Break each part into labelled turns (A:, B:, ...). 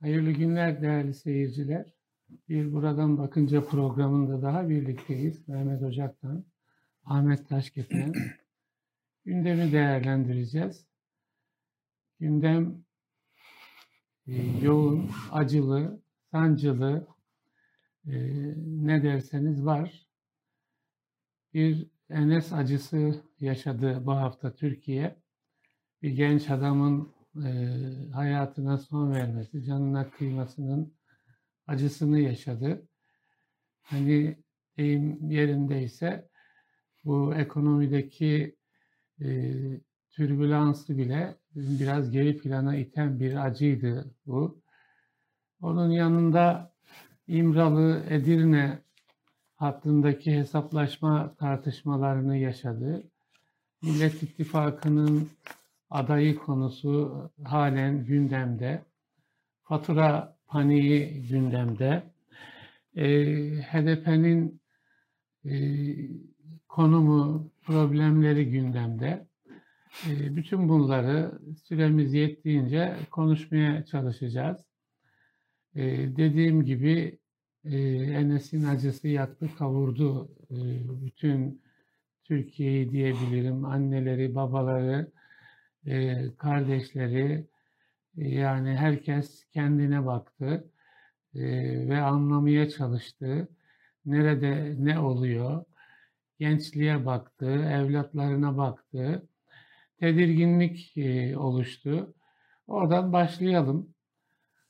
A: Hayırlı günler değerli seyirciler. Bir Buradan Bakınca programında daha birlikteyiz. Mehmet Ocak'tan, Ahmet Taşketen. Gündemi değerlendireceğiz. Gündem e, yoğun, acılı, sancılı, e, ne derseniz var. Bir Enes acısı yaşadı bu hafta Türkiye. Bir genç adamın e, hayatına son vermesi, canına kıymasının acısını yaşadı. Hani deyim yerindeyse bu ekonomideki e, türbülansı bile biraz geri plana iten bir acıydı bu. Onun yanında İmralı Edirne hattındaki hesaplaşma tartışmalarını yaşadı. Millet İttifakı'nın adayı konusu halen gündemde. Fatura paniği gündemde. E, HDP'nin e, konumu, problemleri gündemde. E, bütün bunları süremiz yettiğince konuşmaya çalışacağız. E, dediğim gibi e, Enes'in acısı yaktı, kavurdu e, bütün Türkiye'yi diyebilirim. Anneleri, babaları, kardeşleri, e, yani herkes kendine baktı e, ve anlamaya çalıştı. Nerede ne oluyor? Gençliğe baktı, evlatlarına baktı. Tedirginlik e, oluştu. Oradan başlayalım.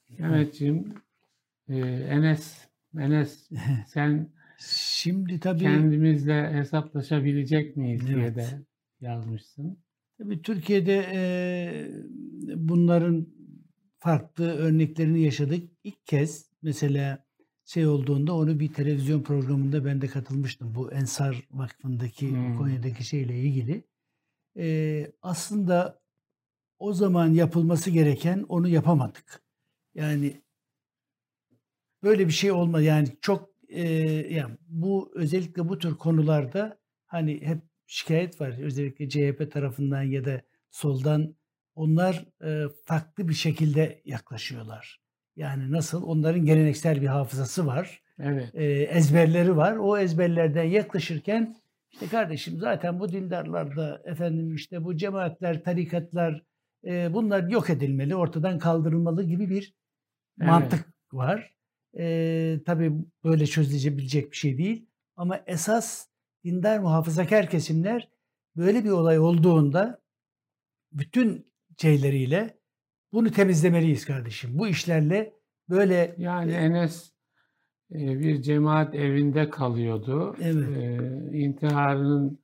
A: Mehmetciğim, Enes, Enes sen
B: Şimdi tabii
A: kendimizle hesaplaşabilecek miyiz diye
B: Evet.
A: de yazmışsın.
B: Tabii Türkiye'de e, bunların farklı örneklerini yaşadık. İlk kez mesela şey olduğunda onu bir televizyon programında ben de katılmıştım. Bu Ensar Vakfı'ndaki
A: Hmm.
B: Konya'daki şeyle ilgili. E, aslında o zaman yapılması gereken onu yapamadık. Yani böyle bir şey olma yani çok e, yani bu özellikle bu tür konularda hani hep şikayet var özellikle CHP tarafından ya da soldan onlar e, farklı bir şekilde yaklaşıyorlar. Yani nasıl onların geleneksel bir hafızası var,
A: Evet.
B: e, ezberleri var. O ezberlerden yaklaşırken işte kardeşim zaten bu dindarlarda efendim işte bu cemaatler, tarikatlar e, bunlar yok edilmeli, ortadan kaldırılmalı gibi bir
A: Evet.
B: mantık var. Ee, tabii böyle çözülebilecek bir şey değil. Ama esas dindar muhafazakar kesimler böyle bir olay olduğunda bütün şeyleriyle bunu temizlemeliyiz kardeşim. Bu işlerle böyle
A: Yani Enes e, bir cemaat evinde kalıyordu.
B: Evet.
A: E, intiharının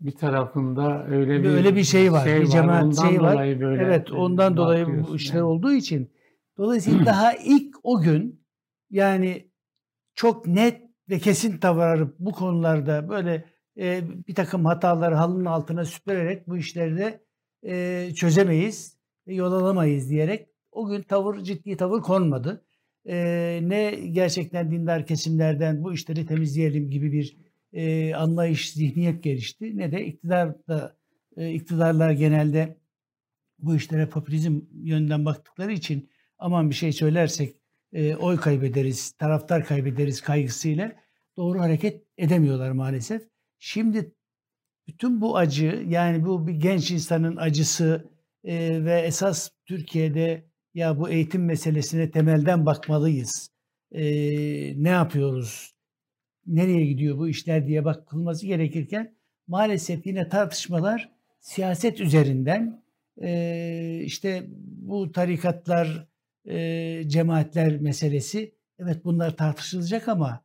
A: bir tarafında öyle bir
B: Böyle bir şey var, bir cemaat
A: Ondan
B: şeyi var.
A: böyle
B: evet
A: e,
B: ondan dolayı bu işler
A: yani.
B: olduğu için dolayısıyla daha ilk o gün yani çok net ve kesin tavır alıp bu konularda böyle e, bir takım hataları halının altına süpürerek bu işleri de e, çözemeyiz yol alamayız diyerek o gün tavır ciddi tavır konmadı. E, ne gerçekten dindar kesimlerden bu işleri temizleyelim gibi bir e, anlayış, zihniyet gelişti ne de iktidar da e, iktidarlar genelde bu işlere popülizm yönden baktıkları için aman bir şey söylersek e, oy kaybederiz, taraftar kaybederiz kaygısıyla doğru hareket edemiyorlar maalesef. Şimdi bütün bu acı yani bu bir genç insanın acısı e, ve esas Türkiye'de ya bu eğitim meselesine temelden bakmalıyız. E, ne yapıyoruz? Nereye gidiyor bu işler diye bakılması gerekirken maalesef yine tartışmalar siyaset üzerinden e, işte bu tarikatlar, e, cemaatler meselesi evet bunlar tartışılacak ama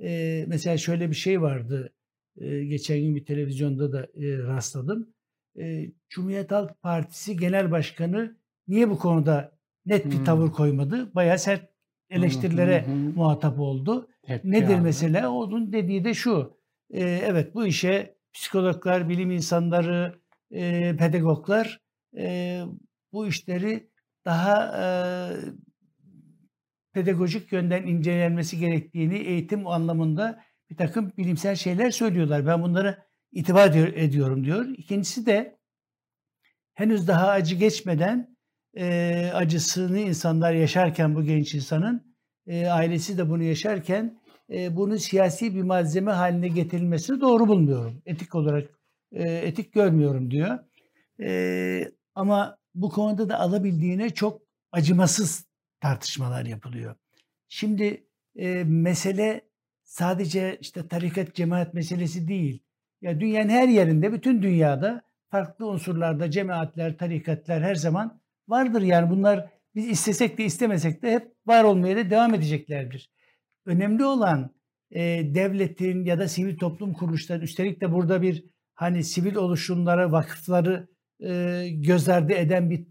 B: e, mesela şöyle bir şey vardı e, geçen gün bir televizyonda da e, rastladım. E, Cumhuriyet Halk Partisi Genel Başkanı niye bu konuda net bir
A: Hmm.
B: tavır koymadı? Bayağı sert eleştirilere
A: Hı hı.
B: muhatap oldu.
A: Tepki
B: Nedir
A: aldı.
B: mesela? Onun dediği de şu. e, evet bu işe psikologlar, bilim insanları, e, pedagoglar e, bu işleri daha e, pedagojik yönden incelenmesi gerektiğini eğitim anlamında bir takım bilimsel şeyler söylüyorlar. Ben bunlara itibar ediyor- ediyorum diyor. İkincisi de henüz daha acı geçmeden e, acısını insanlar yaşarken bu genç insanın e, ailesi de bunu yaşarken e, bunu siyasi bir malzeme haline getirilmesini doğru bulmuyorum. Etik olarak e, etik görmüyorum diyor. E, ama bu konuda da alabildiğine çok acımasız tartışmalar yapılıyor. Şimdi e, mesele sadece işte tarikat cemaat meselesi değil. Ya dünyanın her yerinde, bütün dünyada farklı unsurlarda cemaatler, tarikatlar her zaman vardır. Yani bunlar biz istesek de istemesek de hep var olmaya da devam edeceklerdir. Önemli olan e, devletin ya da sivil toplum kuruluşları, üstelik de burada bir hani sivil oluşumlara, vakıfları e, göz ardı eden bir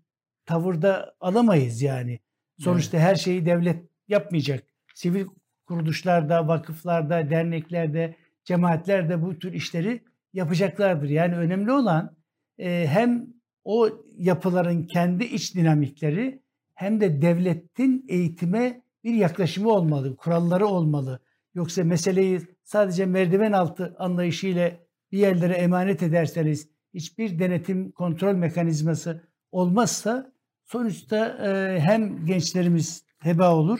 B: tavırda alamayız yani. Sonuçta her şeyi devlet yapmayacak. Sivil kuruluşlarda, vakıflarda, derneklerde, cemaatlerde bu tür işleri yapacaklardır. Yani önemli olan e, hem o yapıların kendi iç dinamikleri hem de devletin eğitime bir yaklaşımı olmalı, kuralları olmalı. Yoksa meseleyi sadece merdiven altı anlayışıyla bir yerlere emanet ederseniz hiçbir denetim kontrol mekanizması olmazsa sonuçta e, hem gençlerimiz heba olur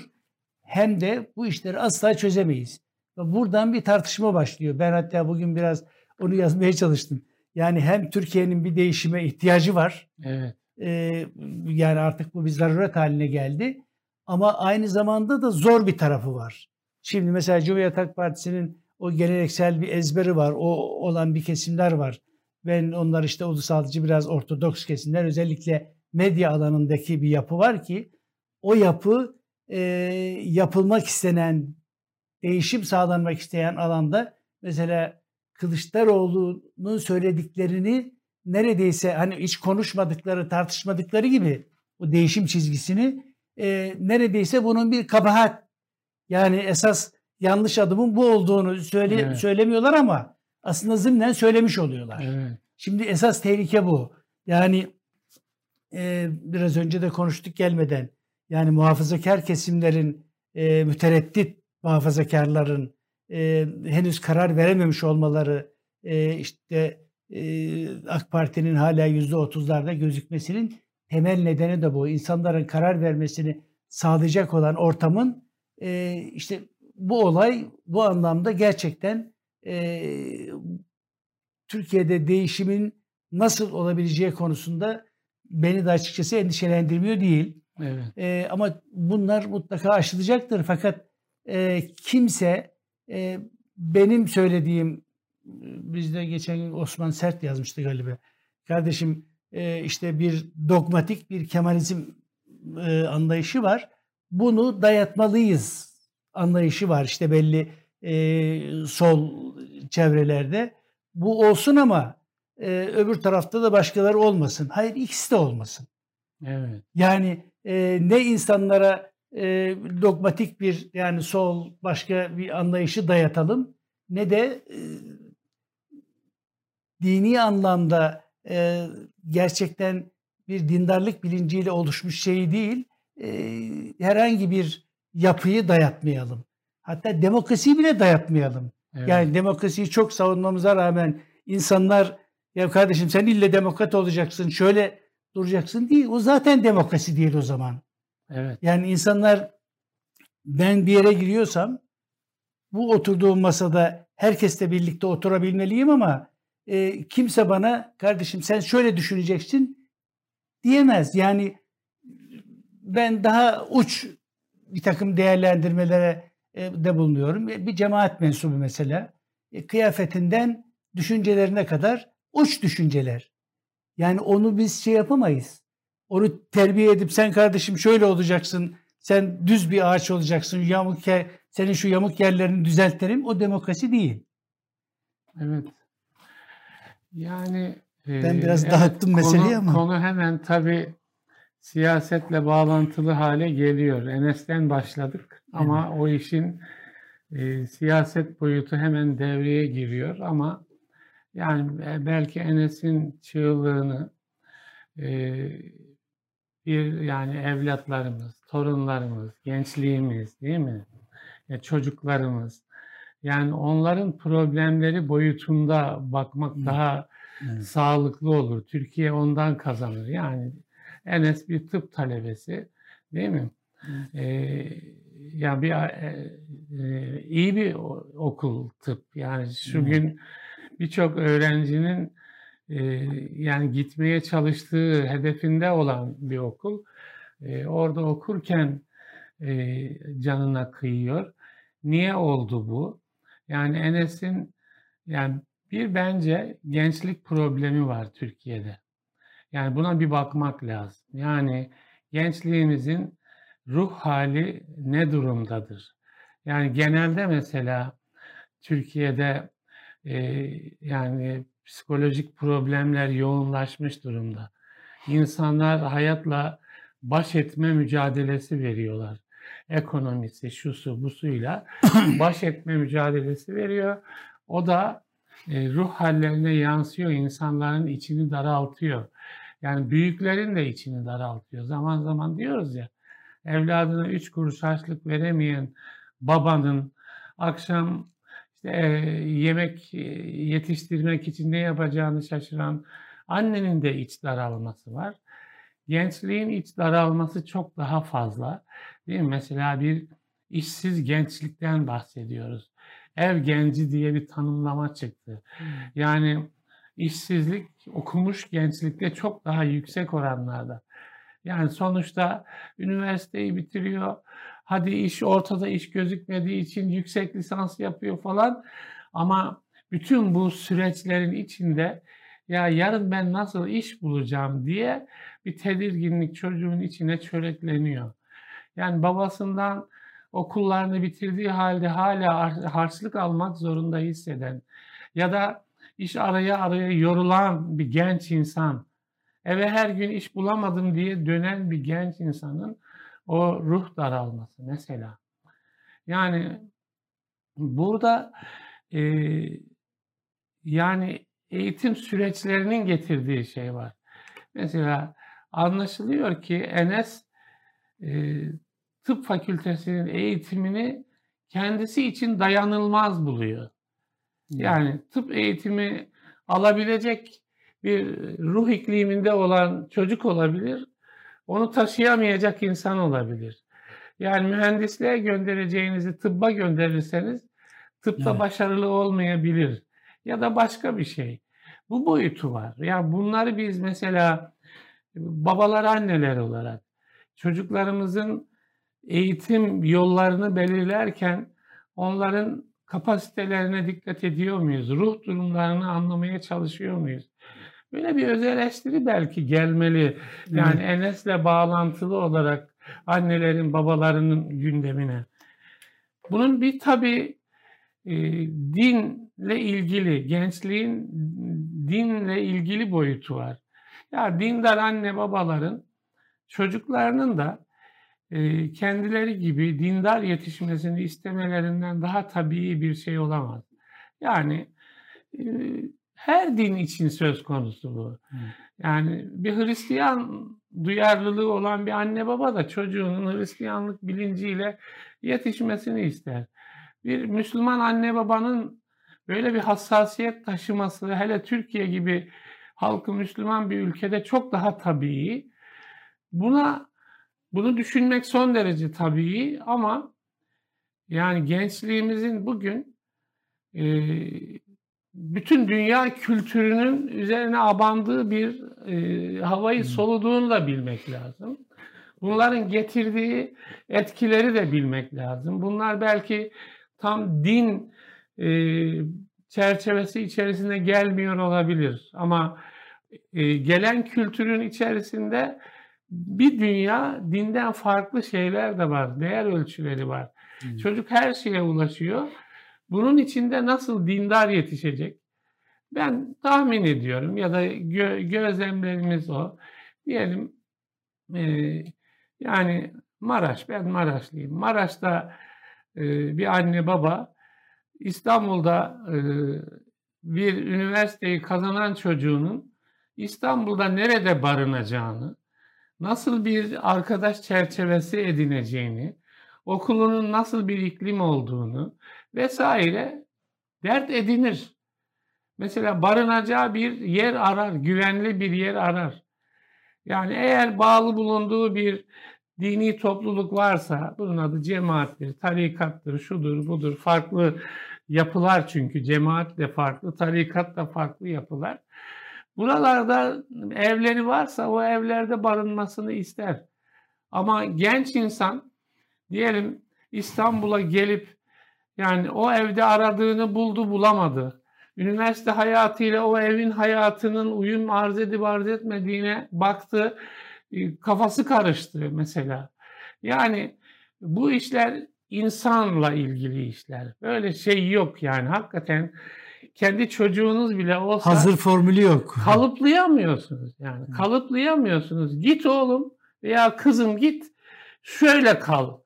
B: hem de bu işleri asla çözemeyiz. Ve buradan bir tartışma başlıyor. Ben hatta bugün biraz onu yazmaya çalıştım. Yani hem Türkiye'nin bir değişime ihtiyacı var.
A: Evet.
B: E, yani artık bu bir zaruret haline geldi. Ama aynı zamanda da zor bir tarafı var. Şimdi mesela Cumhuriyet Halk Partisi'nin o geleneksel bir ezberi var. O olan bir kesimler var. Ben onlar işte ulusalcı biraz ortodoks kesimler özellikle medya alanındaki bir yapı var ki o yapı e, yapılmak istenen değişim sağlanmak isteyen alanda mesela Kılıçdaroğlu'nun söylediklerini neredeyse hani hiç konuşmadıkları, tartışmadıkları gibi o değişim çizgisini e, neredeyse bunun bir kabahat yani esas yanlış adımın bu olduğunu söyle,
A: Evet.
B: söylemiyorlar ama aslında zımnen söylemiş oluyorlar.
A: Evet.
B: Şimdi esas tehlike bu. Yani e, biraz önce de konuştuk gelmeden. Yani muhafazakar kesimlerin, e, mütereddit muhafazakarların e, henüz karar verememiş olmaları, e, işte e, AK Parti'nin hala yüzde otuzlarda gözükmesinin temel nedeni de bu. İnsanların karar vermesini sağlayacak olan ortamın e, işte bu olay bu anlamda gerçekten e, Türkiye'de değişimin nasıl olabileceği konusunda beni de açıkçası endişelendirmiyor değil.
A: Evet.
B: E, ama bunlar mutlaka aşılacaktır. Fakat e, kimse e, benim söylediğim bizde geçen gün Osman Sert yazmıştı galiba. Kardeşim e, işte bir dogmatik bir Kemalizm e, anlayışı var. Bunu dayatmalıyız anlayışı var işte belli e, sol çevrelerde. Bu olsun ama e, öbür tarafta da başkaları olmasın. Hayır ikisi de olmasın.
A: Evet.
B: Yani e, ne insanlara e, dogmatik bir yani sol başka bir anlayışı dayatalım ne de e, dini anlamda e, gerçekten bir dindarlık bilinciyle oluşmuş şey değil e, herhangi bir yapıyı dayatmayalım. Hatta demokrasiyi bile dayatmayalım.
A: Evet.
B: Yani demokrasiyi çok savunmamıza rağmen insanlar ya kardeşim sen ille demokrat olacaksın şöyle duracaksın değil. O zaten demokrasi değil o zaman.
A: evet.
B: Yani insanlar ben bir yere giriyorsam bu oturduğum masada herkesle birlikte oturabilmeliyim ama e, kimse bana kardeşim sen şöyle düşüneceksin diyemez. Yani ben daha uç bir takım değerlendirmelere de bulunuyorum. E, Bir cemaat mensubu mesela e, kıyafetinden düşüncelerine kadar uç düşünceler. Yani onu biz şey yapamayız. Onu terbiye edip sen kardeşim şöyle olacaksın, sen düz bir ağaç olacaksın, yamuk yer, senin şu yamuk yerlerini düzeltelim. O demokrasi değil.
A: Evet. Yani
B: Ben
A: e,
B: biraz
A: evet,
B: dağıttım meseleyi
A: konu,
B: ama.
A: Konu hemen tabii siyasetle bağlantılı hale geliyor. Enes'ten başladık ama o işin e, siyaset boyutu hemen devreye giriyor ama yani e, belki Enes'in çığlığını e, bir yani evlatlarımız, torunlarımız, gençliğimiz değil mi? E, çocuklarımız yani onların problemleri boyutunda bakmak daha
B: Evet.
A: sağlıklı olur. Türkiye ondan kazanır. Yani Enes bir tıp talebesi değil mi? Ee, yani bir e, e, iyi bir okul tıp. Yani şu gün birçok öğrencinin e, yani gitmeye çalıştığı hedefinde olan bir okul. E, orada okurken e, canına kıyıyor. Niye oldu bu? Yani Enes'in yani bir bence gençlik problemi var Türkiye'de. Yani buna bir bakmak lazım. Yani gençliğimizin ruh hali ne durumdadır? Yani genelde mesela Türkiye'de e, yani psikolojik problemler yoğunlaşmış durumda. İnsanlar hayatla baş etme mücadelesi veriyorlar. Ekonomisi, şusu, busuyla baş etme mücadelesi veriyor. O da e, ruh hallerine yansıyor, insanların içini daraltıyor. Yani büyüklerin de içini daraltıyor. Zaman zaman diyoruz ya, evladına üç kuruş harçlık veremeyen babanın akşam işte, e, yemek e, yetiştirmek için ne yapacağını şaşıran annenin de iç daralması var. Gençliğin iç daralması çok daha fazla. Değil mi? Mesela bir işsiz gençlikten bahsediyoruz. Ev genci diye bir tanımlama çıktı. Yani işsizlik okumuş gençlikte çok daha yüksek oranlarda. Yani sonuçta üniversiteyi bitiriyor. Hadi iş ortada iş gözükmediği için yüksek lisans yapıyor falan. Ama bütün bu süreçlerin içinde ya yarın ben nasıl iş bulacağım diye bir tedirginlik çocuğun içine çörekleniyor. Yani babasından okullarını bitirdiği halde hala har- harçlık almak zorunda hisseden ya da iş araya araya yorulan bir genç insan, eve her gün iş bulamadım diye dönen bir genç insanın o ruh daralması mesela. Yani burada e, yani eğitim süreçlerinin getirdiği şey var. Mesela anlaşılıyor ki Enes e, tıp fakültesinin eğitimini kendisi için dayanılmaz buluyor. Yani tıp eğitimi alabilecek bir ruh ikliminde olan çocuk olabilir. Onu taşıyamayacak insan olabilir. Yani mühendisliğe göndereceğinizi tıbba gönderirseniz tıpta
B: Evet.
A: başarılı olmayabilir. Ya da başka bir şey. Bu boyutu var. Yani bunları biz mesela babalar anneler olarak çocuklarımızın eğitim yollarını belirlerken onların kapasitelerine dikkat ediyor muyuz? Ruh durumlarını anlamaya çalışıyor muyuz? Böyle bir öz eleştiri belki gelmeli. Yani Enes'le bağlantılı olarak annelerin, babalarının gündemine. Bunun bir tabii e, dinle ilgili, gençliğin dinle ilgili boyutu var. Ya dindar anne babaların çocuklarının da kendileri gibi dindar yetişmesini istemelerinden daha tabii bir şey olamaz. Yani her din için söz konusu bu. Yani bir Hristiyan duyarlılığı olan bir anne baba da çocuğunun Hristiyanlık bilinciyle yetişmesini ister. Bir Müslüman anne babanın böyle bir hassasiyet taşıması hele Türkiye gibi halkı Müslüman bir ülkede çok daha tabii. Buna bunu düşünmek son derece tabii ama yani gençliğimizin bugün e, bütün dünya kültürünün üzerine abandığı bir e, havayı
B: Hmm.
A: soluduğunu da bilmek lazım. Bunların getirdiği etkileri de bilmek lazım. Bunlar belki tam din e, çerçevesi içerisinde gelmiyor olabilir ama e, gelen kültürün içerisinde bir dünya dinden farklı şeyler de var, değer ölçüleri var.
B: Evet.
A: Çocuk her şeye ulaşıyor. Bunun içinde nasıl dindar yetişecek? Ben tahmin ediyorum ya da gö- gözlemlerimiz o. Diyelim e, yani Maraş, ben Maraşlıyım. Maraş'ta e, bir anne baba İstanbul'da e, bir üniversiteyi kazanan çocuğunun İstanbul'da nerede barınacağını, nasıl bir arkadaş çerçevesi edineceğini, okulunun nasıl bir iklim olduğunu vesaire dert edinir. Mesela barınacağı bir yer arar, güvenli bir yer arar. Yani eğer bağlı bulunduğu bir dini topluluk varsa bunun adı cemaattir, tarikattır, şudur, budur. Farklı yapılar çünkü cemaat de farklı, tarikat da farklı yapılar. Buralarda evleri varsa o evlerde barınmasını ister. Ama genç insan diyelim İstanbul'a gelip yani o evde aradığını buldu bulamadı. Üniversite hayatıyla o evin hayatının uyum arz edip arz etmediğine baktı. E, kafası karıştı mesela. Yani bu işler insanla ilgili işler. Böyle şey yok yani hakikaten kendi çocuğunuz bile olsa
B: hazır formülü yok.
A: Kalıplayamıyorsunuz yani. Kalıplayamıyorsunuz. Git oğlum veya kızım git şöyle kal.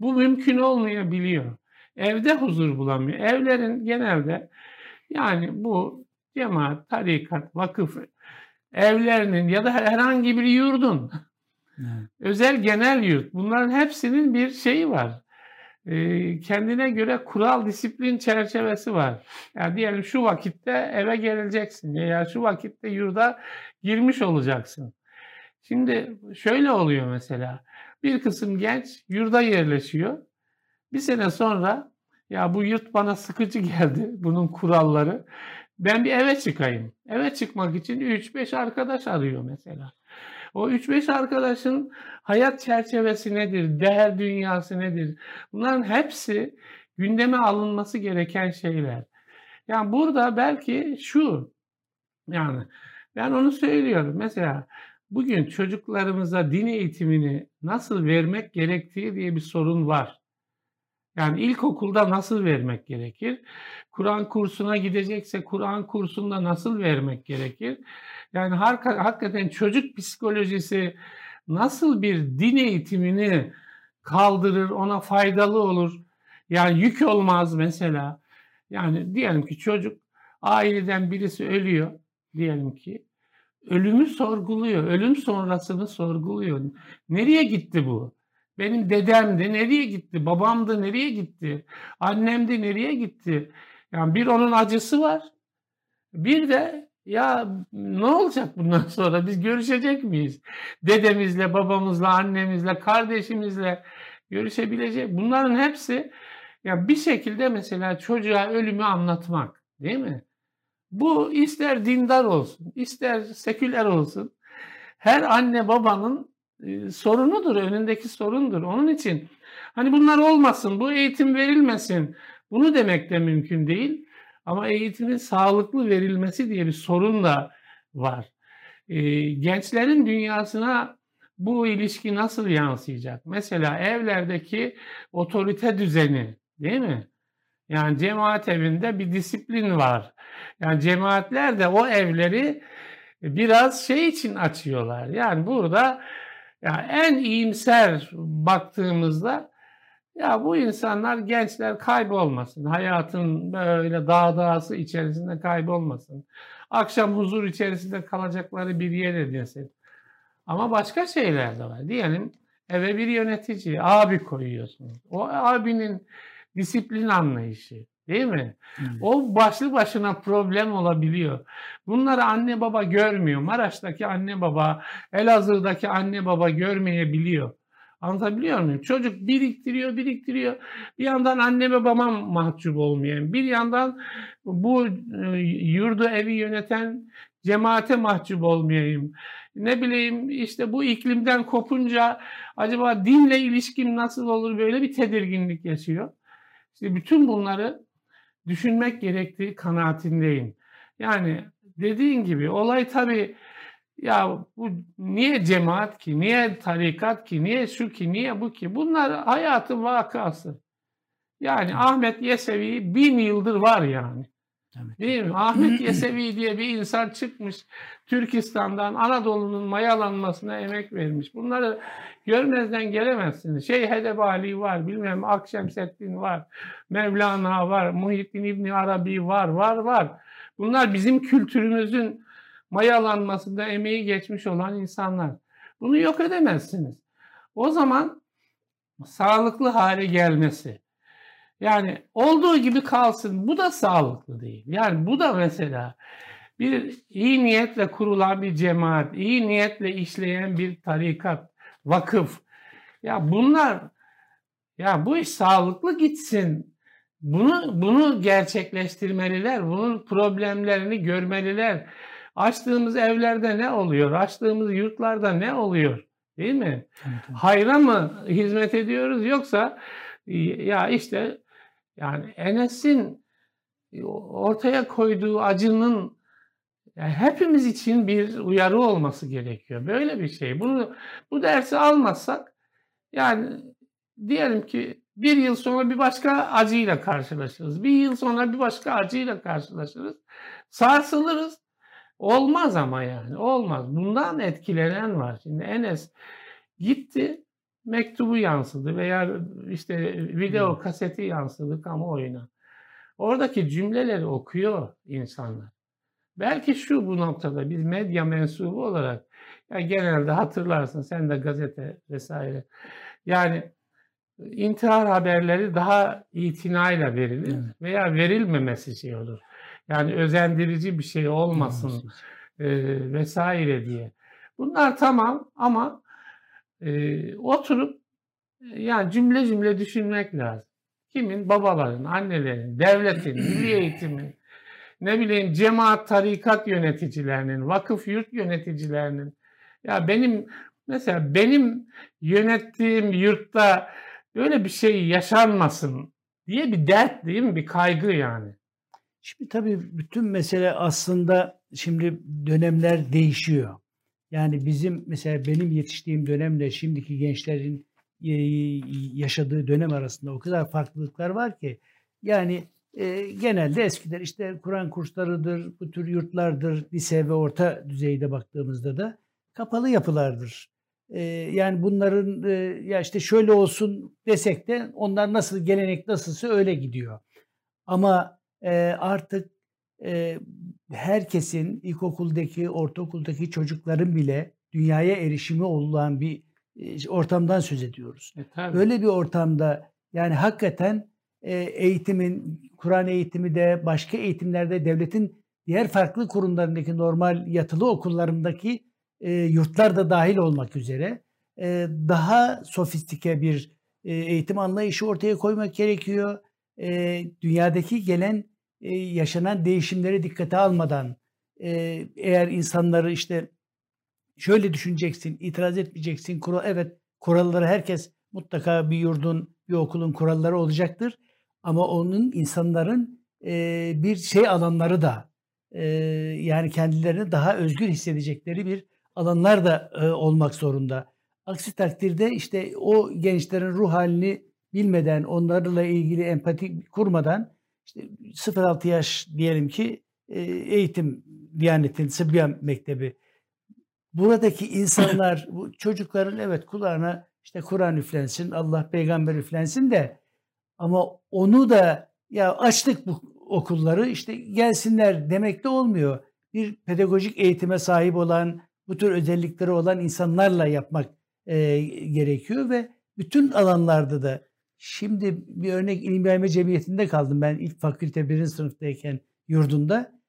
A: Bu mümkün olmayabiliyor. Evde huzur bulamıyor. Evlerin genelde yani bu cemaat, tarikat, vakıf evlerinin ya da herhangi bir yurdun evet. özel genel yurt bunların hepsinin bir şeyi var. Ee, kendine göre kural, disiplin çerçevesi var. Yani diyelim şu vakitte eve geleceksin ya şu vakitte yurda girmiş olacaksın. Şimdi şöyle oluyor mesela. Bir kısım genç yurda yerleşiyor. Bir sene sonra ya bu yurt bana sıkıcı geldi bunun kuralları. Ben bir eve çıkayım. Eve çıkmak için 3-5 arkadaş arıyor mesela. O 3-5 arkadaşın hayat çerçevesi nedir? Değer dünyası nedir? Bunların hepsi gündeme alınması gereken şeyler. Yani burada belki şu yani ben onu söylüyorum. Mesela bugün çocuklarımıza din eğitimini nasıl vermek gerektiği diye bir sorun var. Yani ilkokulda nasıl vermek gerekir? Kur'an kursuna gidecekse Kur'an kursunda nasıl vermek gerekir? Yani hakikaten çocuk psikolojisi nasıl bir din eğitimini kaldırır, ona faydalı olur? Yani yük olmaz mesela. Yani diyelim ki çocuk aileden birisi ölüyor diyelim ki. Ölümü sorguluyor, ölüm sonrasını sorguluyor. Nereye gitti bu? Benim dedemdi nereye gitti? Babamdı nereye gitti? Annemdi nereye gitti? Yani bir onun acısı var. Bir de ya ne olacak bundan sonra? Biz görüşecek miyiz? Dedemizle, babamızla, annemizle, kardeşimizle görüşebilecek. Bunların hepsi ya bir şekilde mesela çocuğa ölümü anlatmak, değil mi? Bu ister dindar olsun, ister seküler olsun. Her anne babanın sorunudur, önündeki sorundur. Onun için hani bunlar olmasın, bu eğitim verilmesin. Bunu demek de mümkün değil. Ama eğitimin sağlıklı verilmesi diye bir sorun da var. E, gençlerin dünyasına bu ilişki nasıl yansıyacak? Mesela evlerdeki otorite düzeni değil mi? Yani cemaat evinde bir disiplin var. Yani cemaatler de o evleri biraz şey için açıyorlar. Yani burada yani en iyimser baktığımızda ya bu insanlar gençler kaybolmasın. Hayatın böyle dağ dağısı içerisinde kaybolmasın. Akşam huzur içerisinde kalacakları bir yer edinsin. Ama başka şeyler de var. Diyelim eve bir yönetici, abi koyuyorsunuz. O abinin disiplin anlayışı, Değil mi? Evet. O başlı başına problem olabiliyor. Bunları anne baba görmüyor. Maraş'taki anne baba, Elazığ'daki anne baba görmeyebiliyor. Anlatabiliyor muyum? Çocuk biriktiriyor, biriktiriyor. Bir yandan anne babama mahcup olmayayım. Bir yandan bu e, yurdu evi yöneten cemaate mahcup olmayayım. Ne bileyim işte bu iklimden kopunca acaba dinle ilişkim nasıl olur böyle bir tedirginlik yaşıyor. İşte bütün bunları düşünmek gerektiği kanaatindeyim. Yani dediğin gibi olay tabii ya bu niye cemaat ki, niye tarikat ki, niye şu ki, niye bu ki? Bunlar hayatın vakası. Yani evet. Ahmet Yesevi bin yıldır var yani. Evet. Değil mi? Ahmet Yesevi diye bir insan çıkmış Türkistan'dan Anadolu'nun mayalanmasına emek vermiş. Bunları görmezden gelemezsiniz. Şey Hedebali var, bilmem Akşemseddin var, Mevlana var, Muhittin İbni Arabi var, var, var. Bunlar bizim kültürümüzün mayalanmasında emeği geçmiş olan insanlar. Bunu yok edemezsiniz. O zaman sağlıklı hale gelmesi. Yani olduğu gibi kalsın. Bu da sağlıklı değil. Yani bu da mesela bir iyi niyetle kurulan bir cemaat, iyi niyetle işleyen bir tarikat, vakıf. Ya bunlar ya bu iş sağlıklı gitsin. Bunu bunu gerçekleştirmeliler. Bunun problemlerini görmeliler. Açtığımız evlerde ne oluyor? Açtığımız yurtlarda ne oluyor? Değil mi? Hayra mı hizmet ediyoruz yoksa ya işte yani Enes'in ortaya koyduğu acının yani hepimiz için bir uyarı olması gerekiyor. Böyle bir şey. Bunu bu dersi almazsak yani diyelim ki bir yıl sonra bir başka acıyla karşılaşırız. Bir yıl sonra bir başka acıyla karşılaşırız. Sarsılırız. Olmaz ama yani. Olmaz. Bundan etkilenen var. Şimdi Enes gitti mektubu yansıdı veya işte video kaseti yansıdı kamuoyuna. Oradaki cümleleri okuyor insanlar. Belki şu bu noktada biz medya mensubu olarak ya genelde hatırlarsın sen de gazete vesaire. Yani intihar haberleri daha itinayla verilir evet. veya verilmemesi şey olur. Yani özendirici bir şey olmasın e, vesaire diye. Bunlar tamam ama e, oturup yani cümle cümle düşünmek lazım. Kimin? Babaların, annelerin, devletin, milli eğitimin, ne bileyim cemaat, tarikat yöneticilerinin, vakıf yurt yöneticilerinin. Ya benim mesela benim yönettiğim yurtta böyle bir şey yaşanmasın diye bir dert değil mi? Bir kaygı yani.
B: Şimdi tabii bütün mesele aslında şimdi dönemler değişiyor. Yani bizim mesela benim yetiştiğim dönemle şimdiki gençlerin yaşadığı dönem arasında o kadar farklılıklar var ki yani e, genelde eskiler işte Kur'an kurslarıdır, bu tür yurtlardır, lise ve orta düzeyde baktığımızda da kapalı yapılardır. E, yani bunların e, ya işte şöyle olsun desek de onlar nasıl gelenek nasılsa öyle gidiyor. Ama e, artık e, herkesin ilkokuldaki, ortaokuldaki çocukların bile dünyaya erişimi olan bir e, ortamdan söz ediyoruz. E, Böyle bir ortamda yani hakikaten eğitimin, Kur'an eğitimi de başka eğitimlerde devletin diğer farklı kurumlarındaki normal yatılı okullarındaki e, yurtlar da dahil olmak üzere e, daha sofistike bir e, eğitim anlayışı ortaya koymak gerekiyor. E, dünyadaki gelen e, yaşanan değişimleri dikkate almadan e, eğer insanları işte şöyle düşüneceksin, itiraz etmeyeceksin. Kural, evet kuralları herkes mutlaka bir yurdun, bir okulun kuralları olacaktır. Ama onun insanların e, bir şey alanları da e, yani kendilerini daha özgür hissedecekleri bir alanlar da e, olmak zorunda. Aksi takdirde işte o gençlerin ruh halini bilmeden, onlarla ilgili empati kurmadan işte 0-6 yaş diyelim ki e, eğitim Diyanet'in Sıbyan Mektebi buradaki insanlar bu çocukların evet kulağına işte Kur'an üflensin, Allah peygamber üflensin de ama onu da ya açtık bu okulları işte gelsinler demek de olmuyor. Bir pedagojik eğitime sahip olan, bu tür özellikleri olan insanlarla yapmak e, gerekiyor ve bütün alanlarda da şimdi bir örnek İlim Yayma Cemiyeti'nde kaldım ben ilk fakülte birinci sınıftayken yurdunda.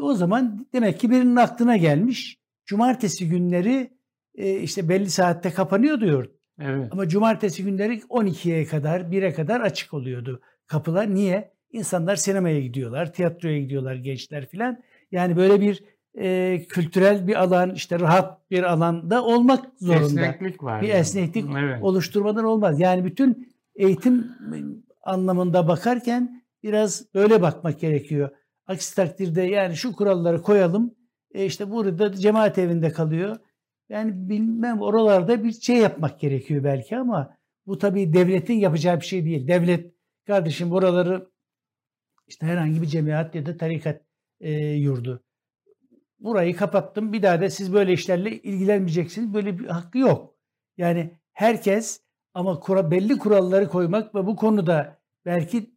B: O zaman demek ki birinin aklına gelmiş. Cumartesi günleri e, işte belli saatte kapanıyor diyor. Evet. Ama cumartesi günleri 12'ye kadar, 1'e kadar açık oluyordu kapılar. Niye? İnsanlar sinemaya gidiyorlar, tiyatroya gidiyorlar gençler filan. Yani böyle bir e, kültürel bir alan, işte rahat bir alanda olmak zorunda.
A: Esneklik var.
B: Bir yani. esneklik evet. oluşturmadan olmaz. Yani bütün eğitim anlamında bakarken biraz böyle bakmak gerekiyor. Aksi takdirde yani şu kuralları koyalım. E işte burada cemaat evinde kalıyor. Yani bilmem oralarda bir şey yapmak gerekiyor belki ama bu tabii devletin yapacağı bir şey değil. Devlet kardeşim buraları işte herhangi bir cemaat ya da tarikat e, yurdu. Burayı kapattım. Bir daha da siz böyle işlerle ilgilenmeyeceksiniz. Böyle bir hakkı yok. Yani herkes ama kura, belli kuralları koymak ve bu konuda belki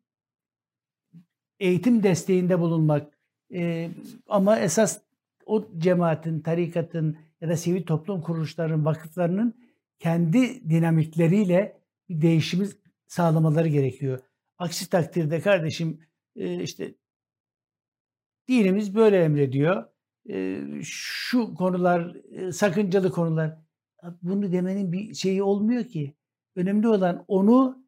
B: eğitim desteğinde bulunmak e, ama esas o cemaatin, tarikatın ya da sivil toplum kuruluşlarının, vakıflarının kendi dinamikleriyle bir değişimi sağlamaları gerekiyor. Aksi takdirde kardeşim e, işte dinimiz böyle emrediyor. E, şu konular e, sakıncalı konular. Bunu demenin bir şeyi olmuyor ki. Önemli olan onu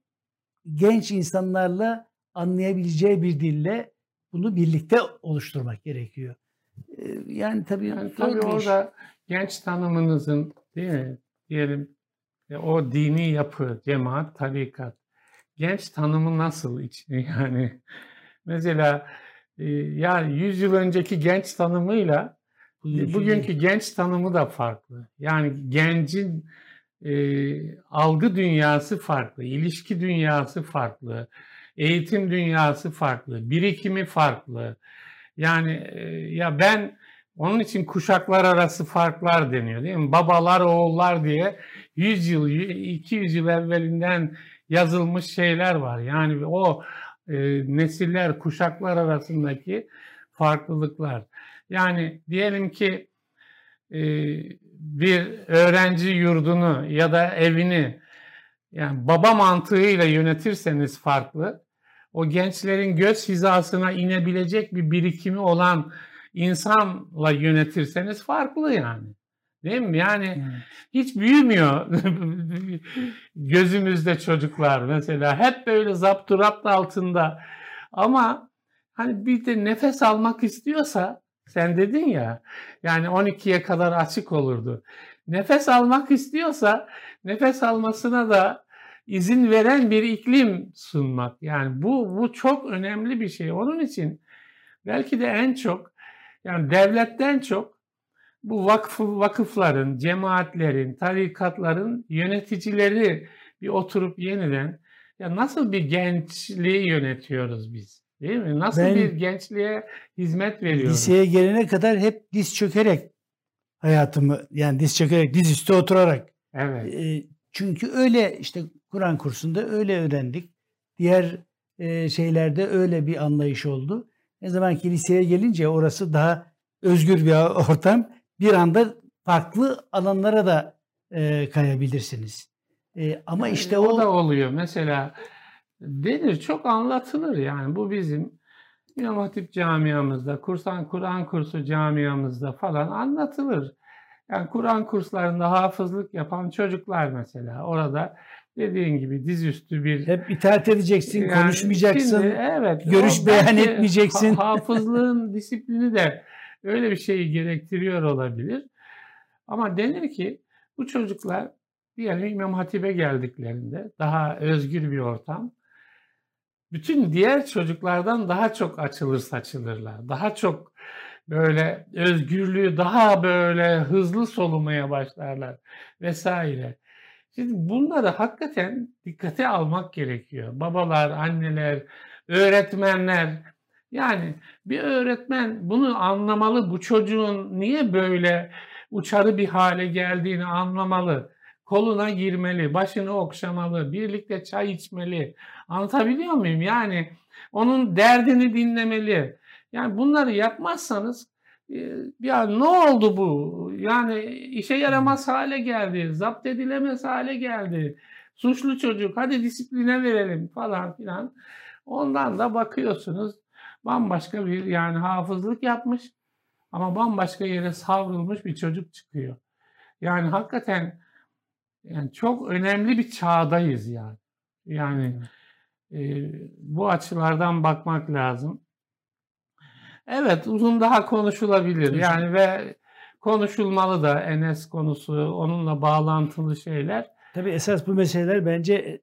B: genç insanlarla anlayabileceği bir dille bunu birlikte oluşturmak gerekiyor. Yani tabii,
A: yani tabii orada genç tanımınızın değil mi? Diyelim o dini yapı, cemaat, tarikat. Genç tanımı nasıl yani? Mesela ya 100 yıl önceki genç tanımıyla bugünkü genç tanımı da farklı. Yani gencin e, algı dünyası farklı, ilişki dünyası farklı, eğitim dünyası farklı, birikimi farklı. Yani e, ya ben onun için kuşaklar arası farklar deniyor değil mi? Babalar, oğullar diye 100 yıl, 200 yıl evvelinden yazılmış şeyler var. Yani o e, nesiller, kuşaklar arasındaki farklılıklar. Yani diyelim ki e, bir öğrenci yurdunu ya da evini yani baba mantığıyla yönetirseniz farklı, o gençlerin göz hizasına inebilecek bir birikimi olan insanla yönetirseniz farklı yani. Değil mi? Yani hmm. hiç büyümüyor gözümüzde çocuklar mesela. Hep böyle zapturapt altında. Ama hani bir de nefes almak istiyorsa sen dedin ya yani 12'ye kadar açık olurdu. Nefes almak istiyorsa nefes almasına da izin veren bir iklim sunmak. Yani bu bu çok önemli bir şey. Onun için belki de en çok yani devletten çok bu vakıf, vakıfların, cemaatlerin, tarikatların yöneticileri bir oturup yeniden ya nasıl bir gençliği yönetiyoruz biz? Değil mi? Nasıl ben, bir gençliğe hizmet veriyoruz?
B: Liseye gelene kadar hep diz çökerek hayatımı yani diz çökerek, diz üstü oturarak. Evet. E, çünkü öyle işte Kur'an kursunda öyle öğrendik. Diğer e, şeylerde öyle bir anlayış oldu. Ne zaman ki liseye gelince orası daha özgür bir ortam. Bir anda farklı alanlara da e, kayabilirsiniz. E, ama işte
A: o, o da oluyor. Mesela denir çok anlatılır yani bu bizim İmam Hatip camiamızda, Kursan Kur'an kursu camiamızda falan anlatılır. Yani Kur'an kurslarında hafızlık yapan çocuklar mesela orada dediğin gibi dizüstü bir...
B: Hep itaat edeceksin, yani konuşmayacaksın, şimdi, evet, görüş beyan etmeyeceksin.
A: Ha, hafızlığın disiplini de öyle bir şeyi gerektiriyor olabilir. Ama denir ki bu çocuklar diyelim İmam Hatip'e geldiklerinde daha özgür bir ortam. Bütün diğer çocuklardan daha çok açılır saçılırlar. Daha çok böyle özgürlüğü daha böyle hızlı solumaya başlarlar vesaire. Şimdi bunları hakikaten dikkate almak gerekiyor. Babalar, anneler, öğretmenler. Yani bir öğretmen bunu anlamalı. Bu çocuğun niye böyle uçarı bir hale geldiğini anlamalı. Koluna girmeli, başını okşamalı, birlikte çay içmeli. Anlatabiliyor muyum? Yani onun derdini dinlemeli. Yani bunları yapmazsanız ya ne oldu bu? Yani işe yaramaz hale geldi, zapt edilemez hale geldi. Suçlu çocuk, hadi disipline verelim falan filan. Ondan da bakıyorsunuz bambaşka bir yani hafızlık yapmış ama bambaşka yere savrulmuş bir çocuk çıkıyor. Yani hakikaten yani çok önemli bir çağdayız yani. Yani e, bu açılardan bakmak lazım. Evet uzun daha konuşulabilir. Yani ve konuşulmalı da Enes konusu, onunla bağlantılı şeyler.
B: Tabii esas bu meseleler bence e,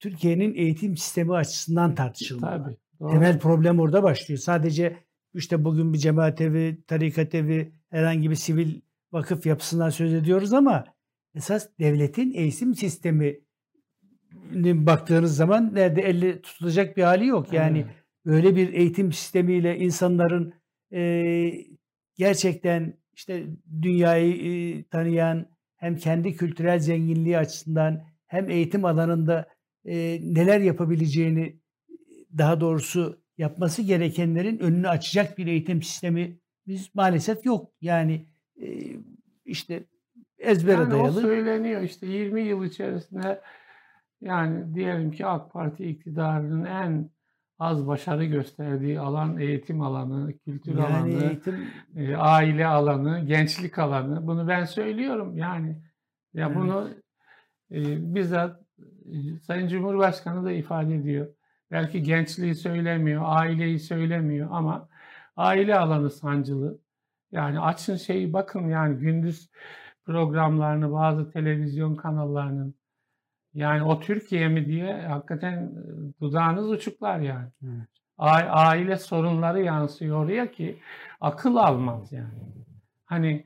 B: Türkiye'nin eğitim sistemi açısından tartışılmalı. Tabii. Doğru. Temel problem orada başlıyor. Sadece işte bugün bir cemaat evi, tarikat evi, herhangi bir sivil vakıf yapısından söz ediyoruz ama esas devletin eğitim sistemi baktığınız zaman nerede elle tutulacak bir hali yok. Yani evet böyle bir eğitim sistemiyle insanların e, gerçekten işte dünyayı e, tanıyan hem kendi kültürel zenginliği açısından hem eğitim alanında e, neler yapabileceğini daha doğrusu yapması gerekenlerin önünü açacak bir eğitim sistemi biz maalesef yok. Yani e, işte ezbere
A: yani
B: dayalı.
A: O söyleniyor işte 20 yıl içerisinde yani diyelim ki AK Parti iktidarının en az başarı gösterdiği alan eğitim alanı, kültür
B: Yani
A: alanı,
B: eğitim
A: e, aile alanı, gençlik alanı. Bunu ben söylüyorum yani. Ya
B: Evet.
A: bunu e, bizzat e, Sayın Cumhurbaşkanı da ifade ediyor. Belki gençliği söylemiyor, aileyi söylemiyor ama aile alanı sancılı. Yani açın şeyi bakın yani gündüz programlarını bazı televizyon kanallarının yani o Türkiye mi diye hakikaten e, dudağınız uçuklar yani.
B: Evet.
A: Aile sorunları yansıyor oraya ki akıl almaz yani. Hani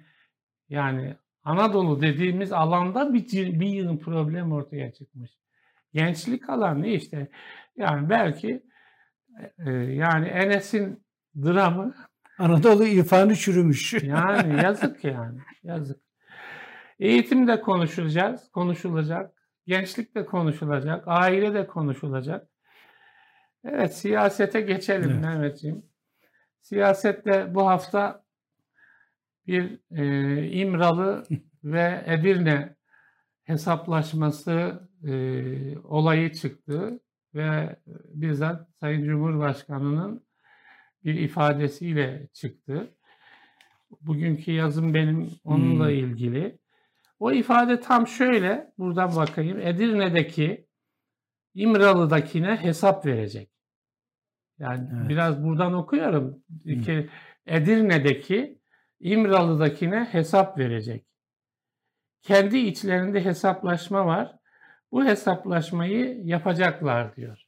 A: yani Anadolu dediğimiz alanda bir, bir yığın problem ortaya çıkmış. Gençlik alanı işte yani belki e, yani Enes'in dramı
B: Anadolu irfanı çürümüş.
A: yani yazık yani yazık. Eğitim de konuşulacağız, konuşulacak. Gençlik de konuşulacak, aile de konuşulacak. Evet siyasete geçelim
B: Evet.
A: Mehmetciğim. Siyasette bu hafta bir e, İmralı ve Edirne hesaplaşması e, olayı çıktı ve bizzat Sayın Cumhurbaşkanı'nın bir ifadesiyle çıktı. Bugünkü yazım benim onunla
B: Hmm.
A: ilgili. O ifade tam şöyle, buradan bakayım. Edirne'deki İmralı'dakine hesap verecek. Yani
B: Evet.
A: biraz buradan okuyorum. Ki Edirne'deki İmralı'dakine hesap verecek. Kendi içlerinde hesaplaşma var. Bu hesaplaşmayı yapacaklar diyor.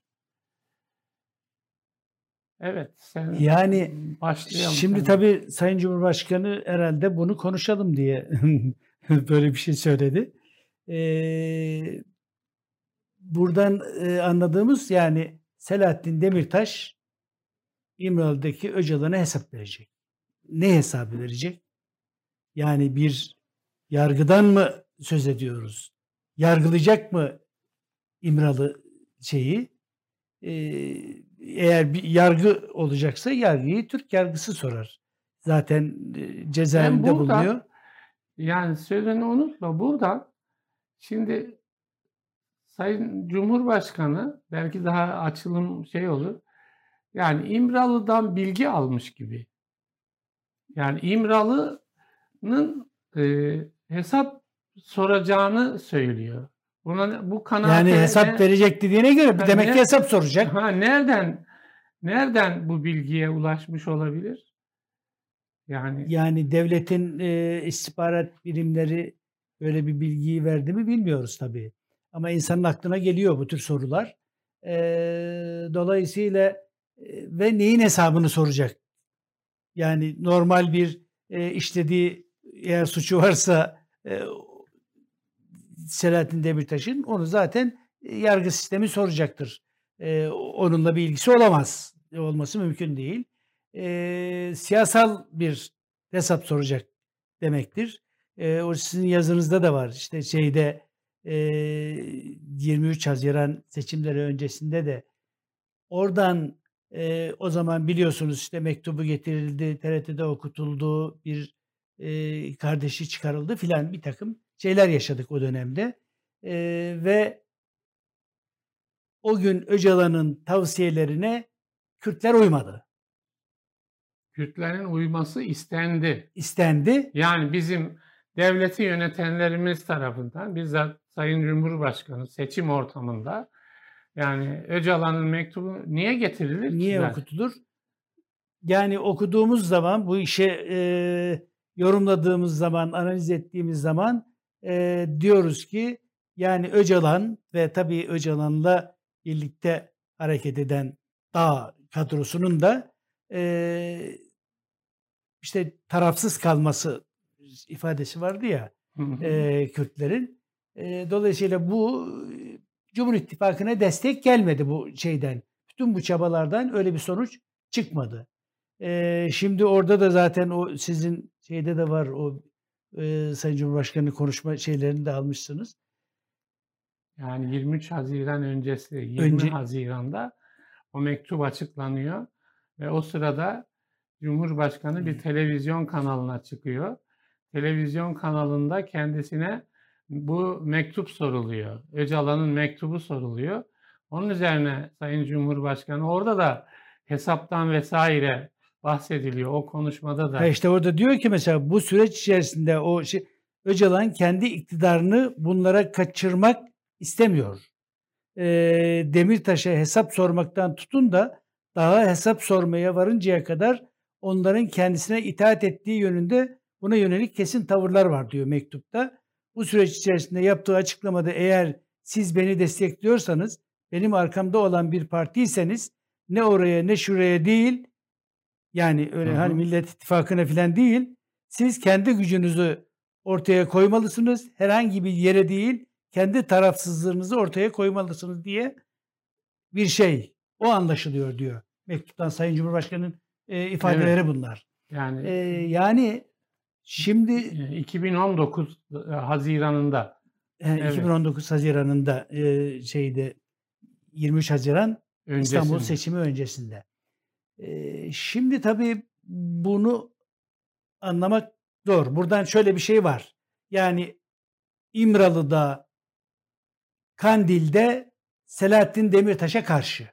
A: Evet, sen
B: Yani
A: başlayalım.
B: Şimdi tabii Sayın Cumhurbaşkanı herhalde bunu konuşalım diye böyle bir şey söyledi. Ee, buradan e, anladığımız yani Selahattin Demirtaş İmralı'daki Öcalan'a hesap verecek. Ne hesabı verecek? Yani bir yargıdan mı söz ediyoruz? Yargılayacak mı İmralı şeyi? Ee, eğer bir yargı olacaksa yargıyı Türk yargısı sorar. Zaten cezaevinde bulunuyor.
A: Yani sözünü unutma buradan şimdi Sayın Cumhurbaşkanı belki daha açılım şey olur. Yani İmralı'dan bilgi almış gibi. Yani İmralı'nın e, hesap soracağını söylüyor. Buna bu kanaate
B: Yani hesap
A: ne-
B: verecek dediğine göre
A: Ha,
B: demek
A: ne-
B: ki hesap soracak.
A: Ha, nereden nereden bu bilgiye ulaşmış olabilir? Yani
B: Yani devletin e, istihbarat birimleri böyle bir bilgiyi verdi mi bilmiyoruz tabii. Ama insanın aklına geliyor bu tür sorular. E, dolayısıyla e, ve neyin hesabını soracak? Yani normal bir e, işlediği eğer suçu varsa e, Selahattin Demirtaş'ın onu zaten yargı sistemi soracaktır. E, onunla bir ilgisi olamaz. Olması mümkün değil. E, siyasal bir hesap soracak demektir. E, o sizin yazınızda da var. İşte şeyde e, 23 Haziran seçimleri öncesinde de oradan e, o zaman biliyorsunuz işte mektubu getirildi, TRT'de okutuldu, bir e, kardeşi çıkarıldı filan bir takım şeyler yaşadık o dönemde. E, ve o gün Öcalan'ın tavsiyelerine Kürtler uymadı.
A: Kürtlerin uyması istendi.
B: İstendi.
A: Yani bizim devleti yönetenlerimiz tarafından bizzat Sayın Cumhurbaşkanı seçim ortamında yani Öcalan'ın mektubu niye getirilir ki
B: Niye
A: zaten?
B: okutulur? Yani okuduğumuz zaman bu işe e, yorumladığımız zaman, analiz ettiğimiz zaman e, diyoruz ki yani Öcalan ve tabii Öcalan'la birlikte hareket eden dağ kadrosunun da e, işte tarafsız kalması ifadesi vardı ya e, Kürtlerin. E, dolayısıyla bu Cumhur İttifakı'na destek gelmedi bu şeyden. Bütün bu çabalardan öyle bir sonuç çıkmadı. E, şimdi orada da zaten o sizin şeyde de var o e, Sayın Cumhurbaşkanı konuşma şeylerini de almışsınız.
A: Yani 23 Haziran öncesi 20
B: Önce-
A: Haziran'da o mektup açıklanıyor ve o sırada Cumhurbaşkanı bir televizyon kanalına çıkıyor. Televizyon kanalında kendisine bu mektup soruluyor. Öcalan'ın mektubu soruluyor. Onun üzerine Sayın Cumhurbaşkanı orada da hesaptan vesaire bahsediliyor. O konuşmada da.
B: Ha işte orada diyor ki mesela bu süreç içerisinde o şey, Öcalan kendi iktidarını bunlara kaçırmak istemiyor. E, Demirtaş'a hesap sormaktan tutun da daha hesap sormaya varıncaya kadar onların kendisine itaat ettiği yönünde buna yönelik kesin tavırlar var diyor mektupta. Bu süreç içerisinde yaptığı açıklamada eğer siz beni destekliyorsanız, benim arkamda olan bir partiyseniz ne oraya ne şuraya değil, yani öyle hı hı. hani Millet İttifakı'na falan değil, siz kendi gücünüzü ortaya koymalısınız. Herhangi bir yere değil, kendi tarafsızlığınızı ortaya koymalısınız diye bir şey. O anlaşılıyor diyor. Mektuptan Sayın Cumhurbaşkanı'nın e, ifadeleri evet. bunlar. Yani e, yani şimdi
A: 2019 e, Haziran'ında
B: e, evet. 2019 Haziran'ında e, şeyde 23 Haziran Öncesinde. İstanbul seçimi öncesinde. E, şimdi tabii bunu anlamak zor. Buradan şöyle bir şey var. Yani İmralı'da, Kandil'de Selahattin Demirtaş'a karşı.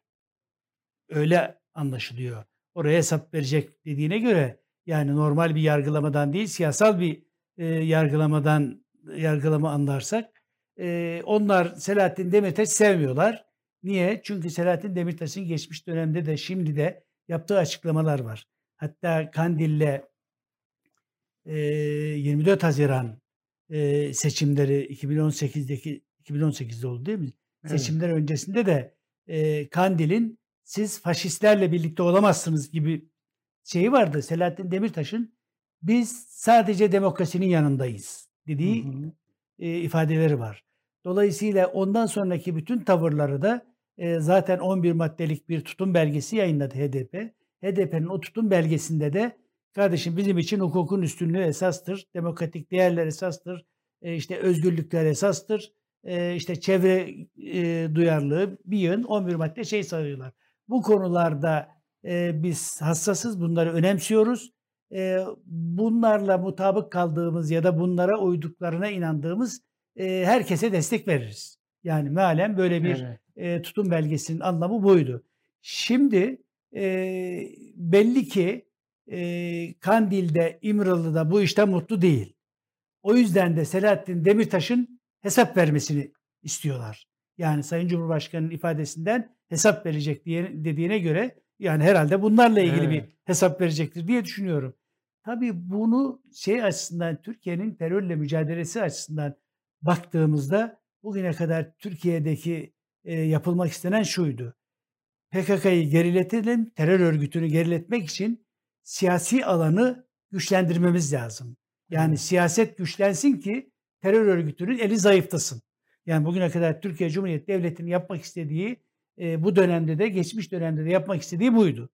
B: Öyle anlaşılıyor. Oraya hesap verecek dediğine göre yani normal bir yargılamadan değil siyasal bir e, yargılamadan yargılama anlarsak e, onlar Selahattin Demirtaş sevmiyorlar. Niye? Çünkü Selahattin Demirtaş'ın geçmiş dönemde de şimdi de yaptığı açıklamalar var. Hatta Kandil'le e, 24 Haziran e, seçimleri 2018'deki 2018'de oldu değil mi? Evet. Seçimler öncesinde de e, Kandil'in siz faşistlerle birlikte olamazsınız gibi şeyi vardı. Selahattin Demirtaş'ın biz sadece demokrasinin yanındayız dediği hı hı. E, ifadeleri var. Dolayısıyla ondan sonraki bütün tavırları da e, zaten 11 maddelik bir tutum belgesi yayınladı HDP. HDP'nin o tutum belgesinde de kardeşim bizim için hukukun üstünlüğü esastır, demokratik değerler esastır, e, işte özgürlükler esastır, e, işte çevre e, duyarlılığı bir yön 11 madde şey sayıyorlar. Bu konularda e, biz hassasız, bunları önemsiyoruz. E, bunlarla mutabık kaldığımız ya da bunlara uyduklarına inandığımız e, herkese destek veririz. Yani mealen böyle bir evet. e, tutum belgesinin anlamı buydu. Şimdi e, belli ki e, Kandil'de, İmralı'da bu işte mutlu değil. O yüzden de Selahattin Demirtaş'ın hesap vermesini istiyorlar. Yani Sayın Cumhurbaşkanı'nın ifadesinden hesap verecek diye dediğine göre yani herhalde bunlarla ilgili evet. bir hesap verecektir diye düşünüyorum. Tabii bunu şey açısından Türkiye'nin terörle mücadelesi açısından baktığımızda bugüne kadar Türkiye'deki e, yapılmak istenen şuydu. PKK'yı geriletelim, terör örgütünü geriletmek için siyasi alanı güçlendirmemiz lazım. Yani siyaset güçlensin ki terör örgütünün eli zayıflasın. Yani bugüne kadar Türkiye Cumhuriyeti Devleti'nin yapmak istediği e, bu dönemde de geçmiş dönemde de yapmak istediği buydu.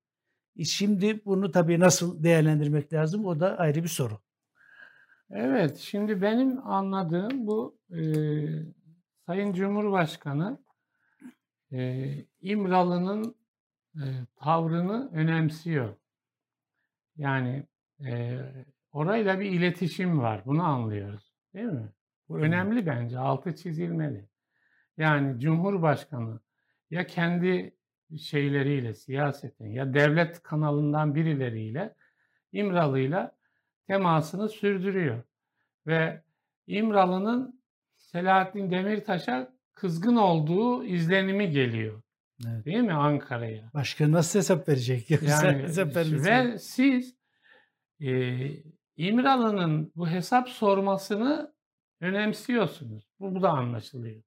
B: E, şimdi bunu tabii nasıl değerlendirmek lazım o da ayrı bir soru.
A: Evet, şimdi benim anladığım bu e, Sayın Cumhurbaşkanı e, İmralı'nın e, tavrını önemsiyor. Yani e, orayla bir iletişim var. Bunu anlıyoruz. Değil mi? Bu önemli bence. Altı çizilmeli. Yani Cumhurbaşkanı ya kendi şeyleriyle, siyasetin ya devlet kanalından birileriyle İmralı'yla temasını sürdürüyor. Ve İmralı'nın Selahattin Demirtaş'a kızgın olduğu izlenimi geliyor. Evet. Değil mi Ankara'ya?
B: Başka nasıl hesap verecek?
A: Yani, ve siz e, İmralı'nın bu hesap sormasını önemsiyorsunuz. Bu, bu da anlaşılıyor.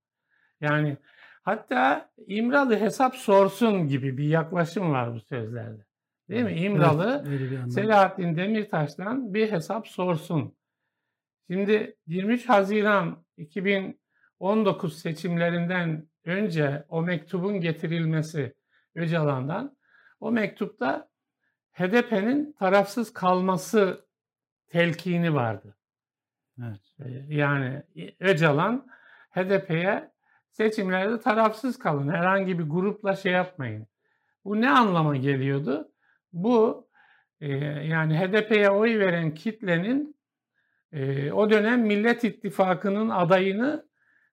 A: Yani hatta İmralı hesap sorsun gibi bir yaklaşım var bu sözlerde. Değil mi? İmralı evet, Selahattin Demirtaş'tan bir hesap sorsun. Şimdi 23 Haziran 2019 seçimlerinden önce o mektubun getirilmesi Öcalan'dan o mektupta HDP'nin tarafsız kalması telkini vardı. Evet. Ee, yani Öcalan HDP'ye seçimlerde tarafsız kalın. Herhangi bir grupla şey yapmayın. Bu ne anlama geliyordu? Bu e, yani HDP'ye oy veren kitlenin e, o dönem Millet İttifakı'nın adayını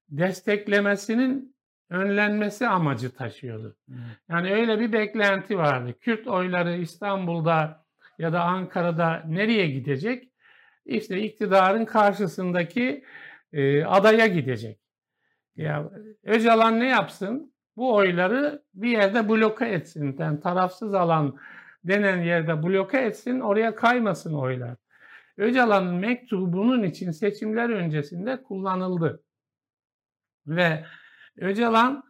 A: desteklemesinin önlenmesi amacı taşıyordu. Yani öyle bir beklenti vardı. Kürt oyları İstanbul'da ya da Ankara'da nereye gidecek? İşte iktidarın karşısındaki e, adaya gidecek. Ya Öcalan ne yapsın? Bu oyları bir yerde bloke etsin. Yani tarafsız alan denen yerde bloke etsin, oraya kaymasın oylar. Öcalan'ın mektubu bunun için seçimler öncesinde kullanıldı. Ve Öcalan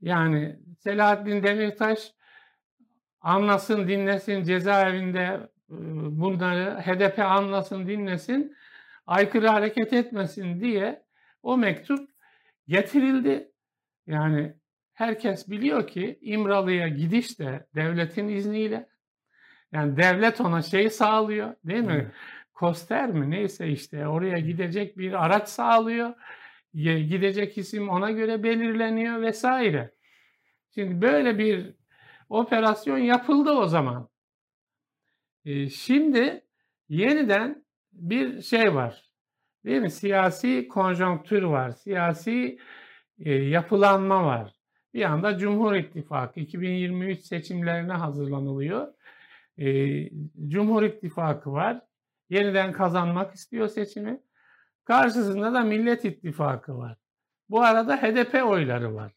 A: yani Selahattin Demirtaş anlasın dinlesin cezaevinde bunları HDP anlasın dinlesin aykırı hareket etmesin diye o mektup getirildi. Yani herkes biliyor ki İmralı'ya gidiş de devletin izniyle yani devlet ona şey sağlıyor değil mi? Evet. Koster mi neyse işte oraya gidecek bir araç sağlıyor. Gidecek isim ona göre belirleniyor vesaire. Şimdi böyle bir operasyon yapıldı o zaman. Şimdi yeniden bir şey var. Değil mi? Siyasi konjonktür var. Siyasi yapılanma var. Bir anda Cumhur İttifakı 2023 seçimlerine hazırlanılıyor. Cumhur İttifakı var. Yeniden kazanmak istiyor seçimi. Karşısında da Millet İttifakı var. Bu arada HDP oyları var.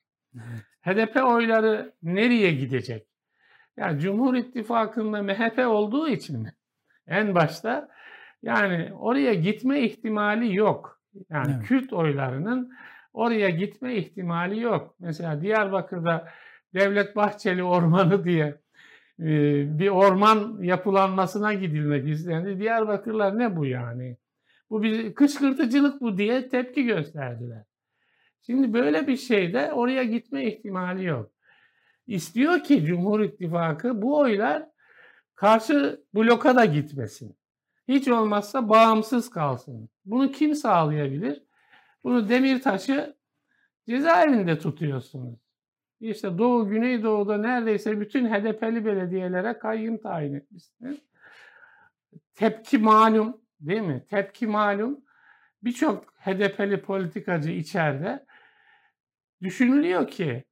A: HDP oyları nereye gidecek? Yani Cumhur İttifakı'nda MHP olduğu için en başta yani oraya gitme ihtimali yok. Yani evet. Kürt oylarının oraya gitme ihtimali yok. Mesela Diyarbakır'da Devlet Bahçeli Ormanı diye bir orman yapılanmasına gidilmek istendi. Diyarbakırlar ne bu yani? Bu bir kışkırtıcılık bu diye tepki gösterdiler. Şimdi böyle bir şeyde oraya gitme ihtimali yok. İstiyor ki Cumhur İttifakı bu oylar karşı bloka da gitmesin. Hiç olmazsa bağımsız kalsın. Bunu kim sağlayabilir? Bunu Demirtaş'ı cezaevinde tutuyorsunuz. İşte Doğu, Güneydoğu'da neredeyse bütün HDP'li belediyelere kayyum tayin etmişsiniz. Tepki malum değil mi? Tepki malum. Birçok HDP'li politikacı içeride düşünülüyor ki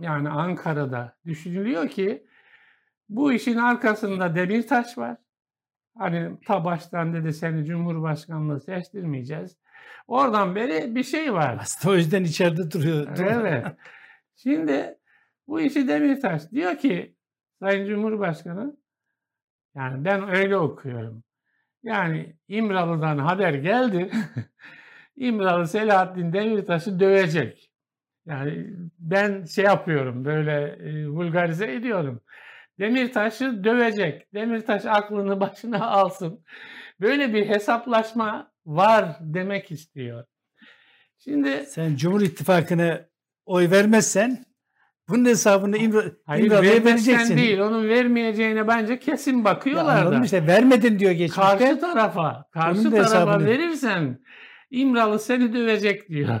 A: yani Ankara'da düşünülüyor ki bu işin arkasında Demirtaş var. Hani ta baştan dedi seni Cumhurbaşkanlığı seçtirmeyeceğiz. Oradan beri bir şey var.
B: Aslında o yüzden içeride duruyor.
A: Evet. Şimdi bu işi Demirtaş diyor ki Sayın Cumhurbaşkanı yani ben öyle okuyorum. Yani İmralı'dan haber geldi. İmralı Selahattin Demirtaş'ı dövecek. Yani ben şey yapıyorum böyle e, vulgarize ediyorum. Demirtaş'ı dövecek. Demirtaş aklını başına alsın. Böyle bir hesaplaşma var demek istiyor.
B: Şimdi sen Cumhur İttifakı'na oy vermezsen bunun hesabını İmra,
A: Hayır, İmralı'ya vereceksin. değil. Onun vermeyeceğine bence kesin bakıyorlar
B: da. işte vermedin diyor geçmişte.
A: Karşı tarafa, karşı tarafa hesabını... verirsen İmralı seni dövecek diyor.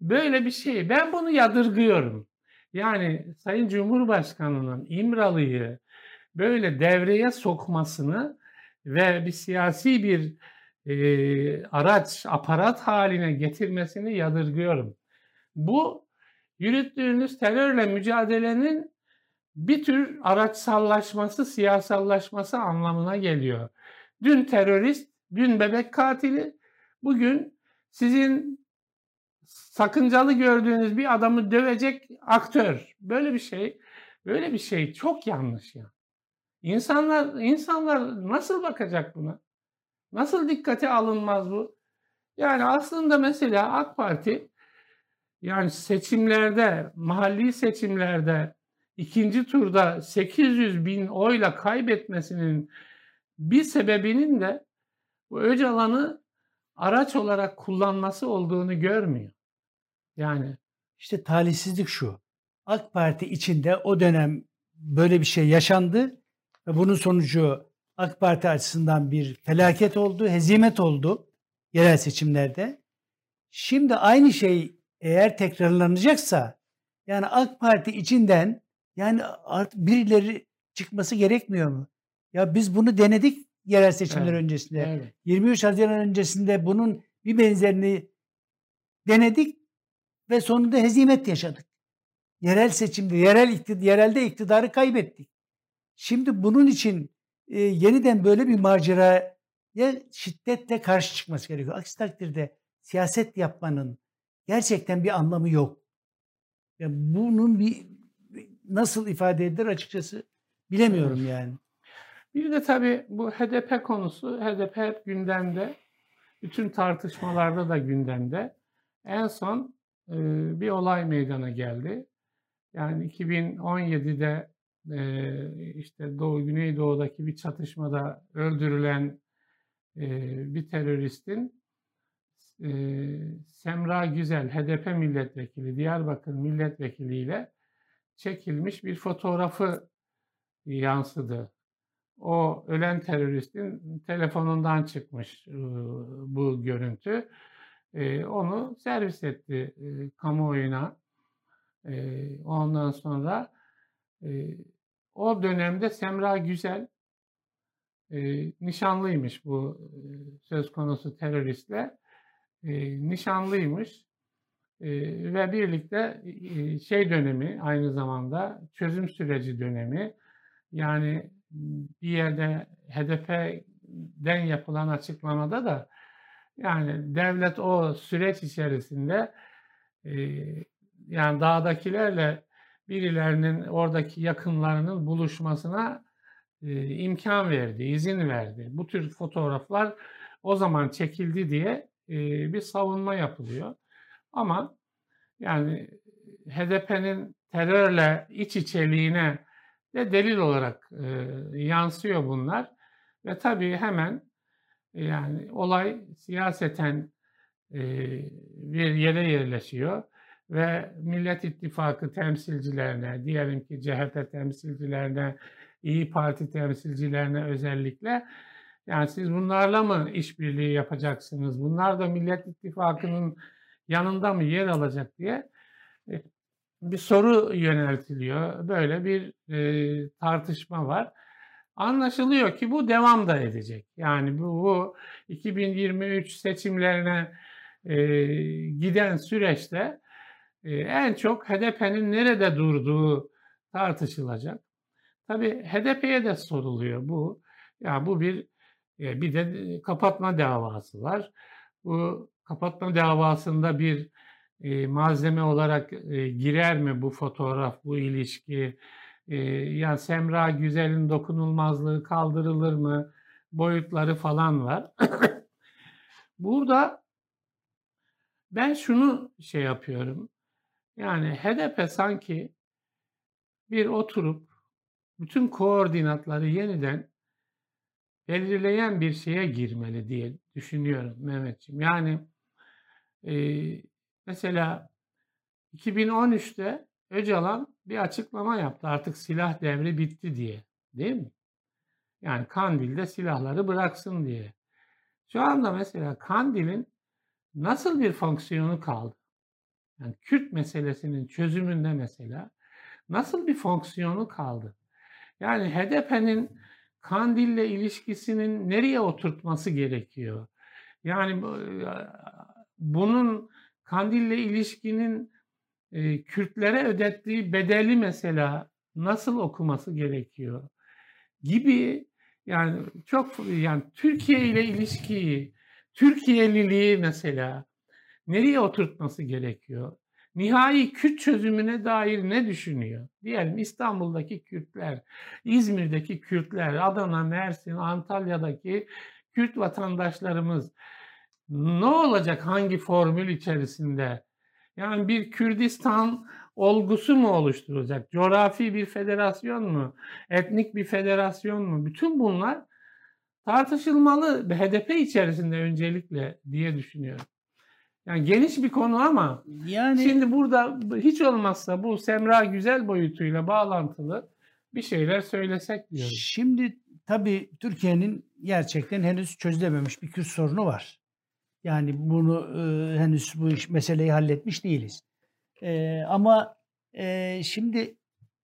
A: Böyle bir şey. Ben bunu yadırgıyorum. Yani Sayın Cumhurbaşkanı'nın İmralı'yı böyle devreye sokmasını ve bir siyasi bir e, araç, aparat haline getirmesini yadırgıyorum. Bu yürüttüğünüz terörle mücadelenin bir tür araçsallaşması, siyasallaşması anlamına geliyor. Dün terörist, dün bebek katili, bugün sizin sakıncalı gördüğünüz bir adamı dövecek aktör. Böyle bir şey, böyle bir şey çok yanlış ya. İnsanlar insanlar nasıl bakacak buna? Nasıl dikkate alınmaz bu? Yani aslında mesela AK Parti yani seçimlerde, mahalli seçimlerde ikinci turda 800 bin oyla kaybetmesinin bir sebebinin de bu Öcalan'ı araç olarak kullanması olduğunu görmüyor. Yani
B: işte talihsizlik şu. AK Parti içinde o dönem böyle bir şey yaşandı ve bunun sonucu AK Parti açısından bir felaket oldu, hezimet oldu yerel seçimlerde. Şimdi aynı şey eğer tekrarlanacaksa yani AK Parti içinden yani artık birileri çıkması gerekmiyor mu? Ya biz bunu denedik yerel seçimler evet. öncesinde. Evet. 23 Haziran öncesinde bunun bir benzerini denedik ve sonunda hezimet yaşadık. Yerel seçimde, yerel iktidar, yerelde iktidarı kaybettik. Şimdi bunun için e, yeniden böyle bir maceraya şiddetle karşı çıkması gerekiyor. Aksi takdirde siyaset yapmanın gerçekten bir anlamı yok. Yani bunun bir nasıl ifade edilir açıkçası bilemiyorum yani.
A: Bir de tabii bu HDP konusu, HDP hep gündemde. Bütün tartışmalarda da gündemde. En son bir olay meydana geldi. Yani 2017'de e, işte Doğu Güneydoğu'daki bir çatışmada öldürülen bir teröristin Semra Güzel, HDP milletvekili, Diyarbakır milletvekili ile çekilmiş bir fotoğrafı yansıdı. O ölen teröristin telefonundan çıkmış bu görüntü. Onu servis etti kamuoyuna. Ondan sonra o dönemde Semra Güzel nişanlıymış bu söz konusu teröristle. Nişanlıymış ve birlikte şey dönemi aynı zamanda çözüm süreci dönemi yani bir yerde HDP'den yapılan açıklamada da yani devlet o süreç içerisinde yani dağdakilerle birilerinin oradaki yakınlarının buluşmasına imkan verdi, izin verdi. Bu tür fotoğraflar o zaman çekildi diye bir savunma yapılıyor. Ama yani HDP'nin terörle iç içeliğine de delil olarak e, yansıyor bunlar. Ve tabii hemen yani olay siyaseten e, bir yere yerleşiyor ve Millet İttifakı temsilcilerine, diyelim ki CHP temsilcilerine, İyi Parti temsilcilerine özellikle yani siz bunlarla mı işbirliği yapacaksınız? Bunlar da Millet İttifakı'nın yanında mı yer alacak diye bir soru yöneltiliyor. Böyle bir e, tartışma var. Anlaşılıyor ki bu devam da edecek. Yani bu, bu 2023 seçimlerine e, giden süreçte e, en çok HDP'nin nerede durduğu tartışılacak. Tabii HDP'ye de soruluyor bu. Ya yani bu bir e, bir de kapatma davası var. Bu kapatma davasında bir e, malzeme olarak e, girer mi bu fotoğraf, bu ilişki? E, yani Semra Güzel'in dokunulmazlığı kaldırılır mı? Boyutları falan var. Burada ben şunu şey yapıyorum. Yani HDP sanki bir oturup bütün koordinatları yeniden belirleyen bir şeye girmeli diye düşünüyorum Mehmetciğim. Yani e, Mesela 2013'te Öcalan bir açıklama yaptı. Artık silah devri bitti diye. Değil mi? Yani Kandil'de silahları bıraksın diye. Şu anda mesela Kandil'in nasıl bir fonksiyonu kaldı? Yani Kürt meselesinin çözümünde mesela nasıl bir fonksiyonu kaldı? Yani HDP'nin Kandil'le ilişkisinin nereye oturtması gerekiyor? Yani bunun Kandil'le ilişkinin e, Kürtlere ödettiği bedeli mesela nasıl okuması gerekiyor gibi yani çok yani Türkiye ile ilişkiyi, Türkiye'liliği mesela nereye oturtması gerekiyor? Nihai Kürt çözümüne dair ne düşünüyor? Diyelim İstanbul'daki Kürtler, İzmir'deki Kürtler, Adana, Mersin, Antalya'daki Kürt vatandaşlarımız ne olacak hangi formül içerisinde? Yani bir Kürdistan olgusu mu oluşturacak? Coğrafi bir federasyon mu? Etnik bir federasyon mu? Bütün bunlar tartışılmalı HDP içerisinde öncelikle diye düşünüyorum. Yani geniş bir konu ama yani şimdi burada hiç olmazsa bu Semra Güzel boyutuyla bağlantılı bir şeyler söylesek diyorum.
B: Şimdi tabii Türkiye'nin gerçekten henüz çözülememiş bir Kürt sorunu var. Yani bunu e, henüz bu iş, meseleyi halletmiş değiliz. E, ama e, şimdi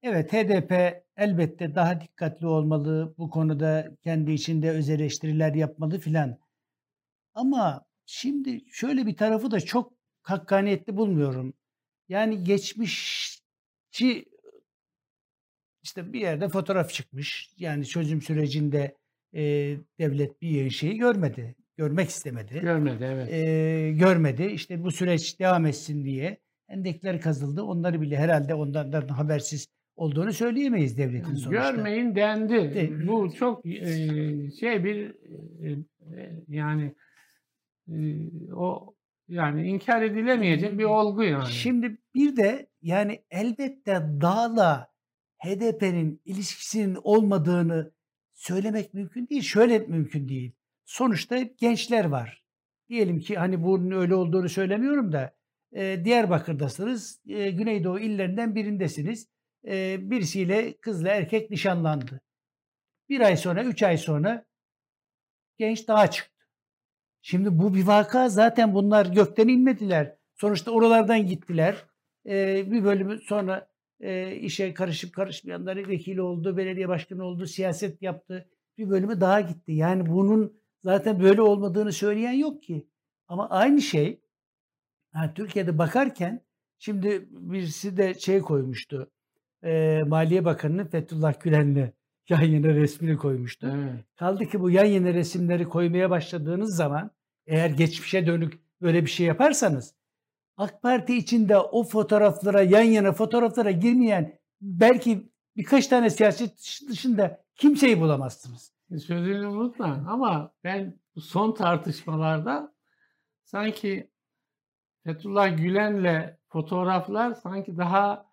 B: evet HDP elbette daha dikkatli olmalı. Bu konuda kendi içinde öz eleştiriler yapmalı filan. Ama şimdi şöyle bir tarafı da çok hakkaniyetli bulmuyorum. Yani geçmişçi işte bir yerde fotoğraf çıkmış. Yani çözüm sürecinde e, devlet bir şeyi görmedi. Görmek istemedi.
A: Görmedi evet.
B: E, görmedi. İşte bu süreç devam etsin diye endekler kazıldı. Onları bile herhalde ondan habersiz olduğunu söyleyemeyiz devletin sonuçta.
A: Görmeyin dendi. De, bu çok e, şey bir e, yani e, o yani inkar edilemeyecek bir olgu yani.
B: Şimdi bir de yani elbette dağla HDP'nin ilişkisinin olmadığını söylemek mümkün değil. Şöyle mümkün değil. Sonuçta gençler var. Diyelim ki hani bunun öyle olduğunu söylemiyorum da e, Diyarbakır'dasınız. E, Güneydoğu illerinden birindesiniz. E, birisiyle kızla erkek nişanlandı. Bir ay sonra, üç ay sonra genç daha çıktı. Şimdi bu bir vaka zaten bunlar gökten inmediler. Sonuçta oralardan gittiler. E, bir bölümü sonra e, işe karışıp karışmayanları vekil oldu, belediye başkanı oldu, siyaset yaptı. Bir bölümü daha gitti. Yani bunun zaten böyle olmadığını söyleyen yok ki. Ama aynı şey yani Türkiye'de bakarken şimdi birisi de şey koymuştu. E, Maliye Bakanı'nın Fethullah Gülen'le yan yana resmini koymuştu. Evet. Kaldı ki bu yan yana resimleri koymaya başladığınız zaman eğer geçmişe dönük böyle bir şey yaparsanız AK Parti içinde o fotoğraflara yan yana fotoğraflara girmeyen belki birkaç tane siyaset dışında kimseyi bulamazsınız.
A: Sözünü unutma ama ben son tartışmalarda sanki Fethullah Gülen'le fotoğraflar sanki daha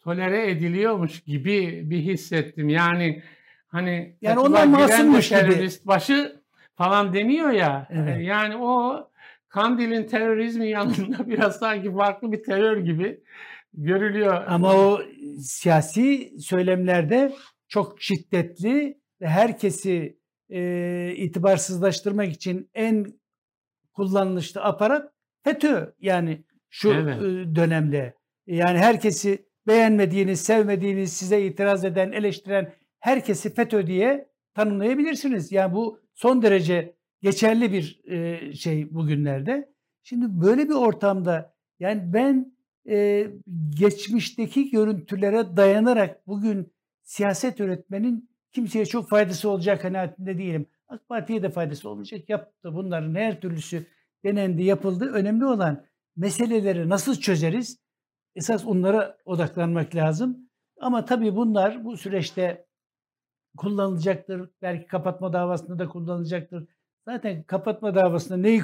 A: tolere ediliyormuş gibi bir hissettim. Yani hani
B: yani Fethullah Gülen de
A: terörist gibi. başı falan deniyor ya. Evet. Yani o Kandil'in terörizmi yanında biraz sanki farklı bir terör gibi görülüyor.
B: Ama o siyasi söylemlerde çok şiddetli herkesi e, itibarsızlaştırmak için en kullanışlı aparat FETÖ yani şu evet. dönemde. Yani herkesi beğenmediğiniz, sevmediğiniz, size itiraz eden, eleştiren herkesi FETÖ diye tanımlayabilirsiniz. Yani bu son derece geçerli bir şey bugünlerde. Şimdi böyle bir ortamda yani ben geçmişteki görüntülere dayanarak bugün siyaset öğretmenin kimseye çok faydası olacak kanaatinde değilim. AK Parti'ye de faydası olmayacak. Yaptı bunların her türlüsü denendi, yapıldı. Önemli olan meseleleri nasıl çözeriz? Esas onlara odaklanmak lazım. Ama tabii bunlar bu süreçte kullanılacaktır. Belki kapatma davasında da kullanılacaktır. Zaten kapatma davasında neyi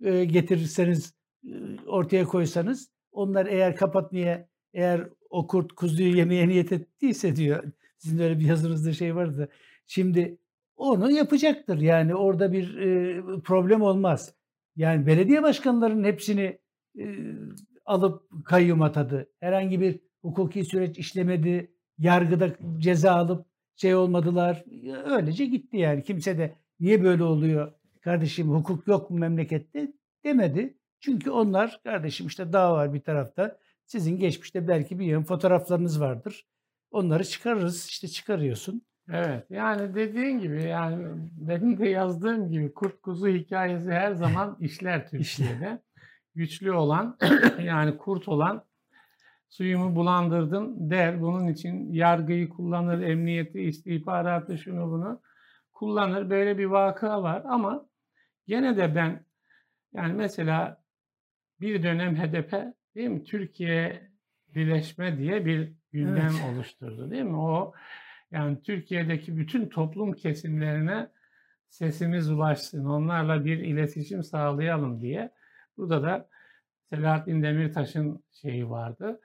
B: e, getirirseniz e, ortaya koysanız onlar eğer kapatmaya eğer o kurt kuzuyu yemeye niyet ettiyse diyor. Sizin öyle bir yazınızda şey vardı. Şimdi onu yapacaktır. Yani orada bir e, problem olmaz. Yani belediye başkanlarının hepsini e, alıp kayyum atadı. Herhangi bir hukuki süreç işlemedi. Yargıda ceza alıp şey olmadılar. Öylece gitti yani. Kimse de niye böyle oluyor kardeşim hukuk yok mu memlekette demedi. Çünkü onlar kardeşim işte dava var bir tarafta. Sizin geçmişte belki bir yön fotoğraflarınız vardır. Onları çıkarırız. işte çıkarıyorsun.
A: Evet yani dediğin gibi yani benim de yazdığım gibi kurt kuzu hikayesi her zaman işler Türkiye'de. Güçlü olan yani kurt olan suyumu bulandırdın der. Bunun için yargıyı kullanır, emniyeti, istihbaratı şunu bunu kullanır. Böyle bir vaka var ama gene de ben yani mesela bir dönem HDP değil mi Türkiye birleşme diye bir gündem evet. oluşturdu değil mi? O yani Türkiye'deki bütün toplum kesimlerine sesimiz ulaşsın, onlarla bir iletişim sağlayalım diye. Burada da Selahattin Demirtaş'ın şeyi vardı.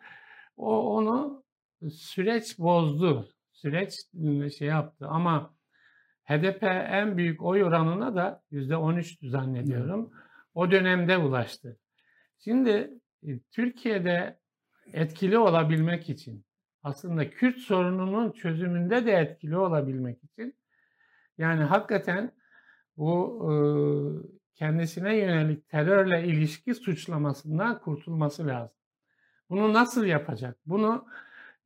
A: O onu süreç bozdu. Süreç şey yaptı ama HDP en büyük oy oranına da %13 zannediyorum. O dönemde ulaştı. Şimdi e, Türkiye'de etkili olabilmek için aslında Kürt sorununun çözümünde de etkili olabilmek için yani hakikaten bu kendisine yönelik terörle ilişki suçlamasından kurtulması lazım. Bunu nasıl yapacak? Bunu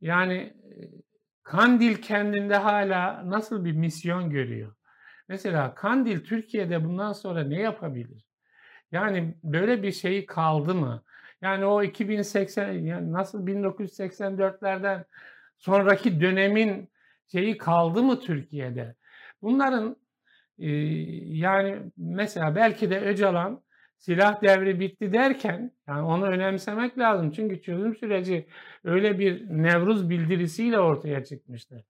A: yani Kandil kendinde hala nasıl bir misyon görüyor? Mesela Kandil Türkiye'de bundan sonra ne yapabilir? Yani böyle bir şey kaldı mı? Yani o 2080 yani nasıl 1984'lerden sonraki dönemin şeyi kaldı mı Türkiye'de? Bunların e, yani mesela belki de Öcalan silah devri bitti derken yani onu önemsemek lazım. Çünkü çözüm süreci öyle bir Nevruz bildirisiyle ortaya çıkmıştı.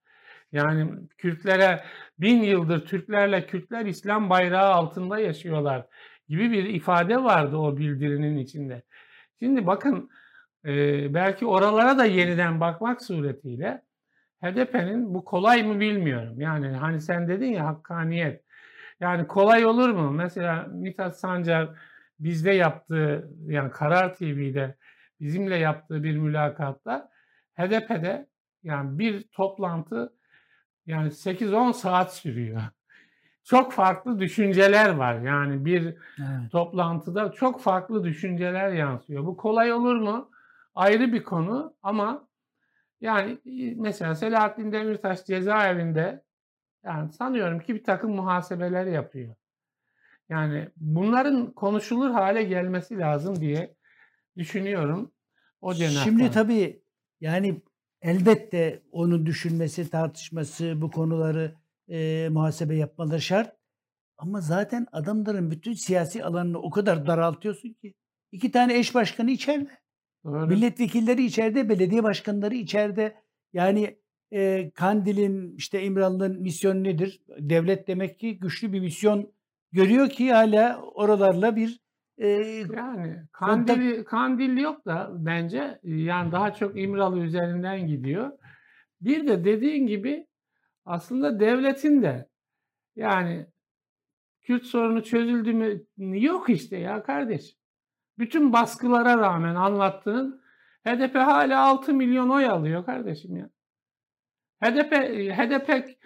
A: Yani Kürtlere bin yıldır Türklerle Kürtler İslam bayrağı altında yaşıyorlar gibi bir ifade vardı o bildirinin içinde. Şimdi bakın e, belki oralara da yeniden bakmak suretiyle HDP'nin bu kolay mı bilmiyorum. Yani hani sen dedin ya hakkaniyet. Yani kolay olur mu? Mesela Mithat Sancar bizde yaptığı yani Karar TV'de bizimle yaptığı bir mülakatta HDP'de yani bir toplantı yani 8-10 saat sürüyor. Çok farklı düşünceler var. Yani bir evet. toplantıda çok farklı düşünceler yansıyor. Bu kolay olur mu? Ayrı bir konu ama yani mesela Selahattin Demirtaş cezaevinde yani sanıyorum ki bir takım muhasebeler yapıyor. Yani bunların konuşulur hale gelmesi lazım diye düşünüyorum. O cenahtan.
B: Şimdi tabii yani elbette onu düşünmesi, tartışması, bu konuları e, muhasebe yapmaları şart. Ama zaten adamların bütün siyasi alanını o kadar daraltıyorsun ki. iki tane eş başkanı içeride. Doğru. Milletvekilleri içeride, belediye başkanları içeride. Yani e, Kandil'in işte İmralı'nın misyonu nedir? Devlet demek ki güçlü bir misyon görüyor ki hala oralarla bir e,
A: yani Kandil Kandil yok da bence yani daha çok İmralı üzerinden gidiyor. Bir de dediğin gibi aslında devletin de yani Kürt sorunu çözüldü mü? Yok işte ya kardeş. Bütün baskılara rağmen anlattığın HDP hala 6 milyon oy alıyor kardeşim ya. HDP HDP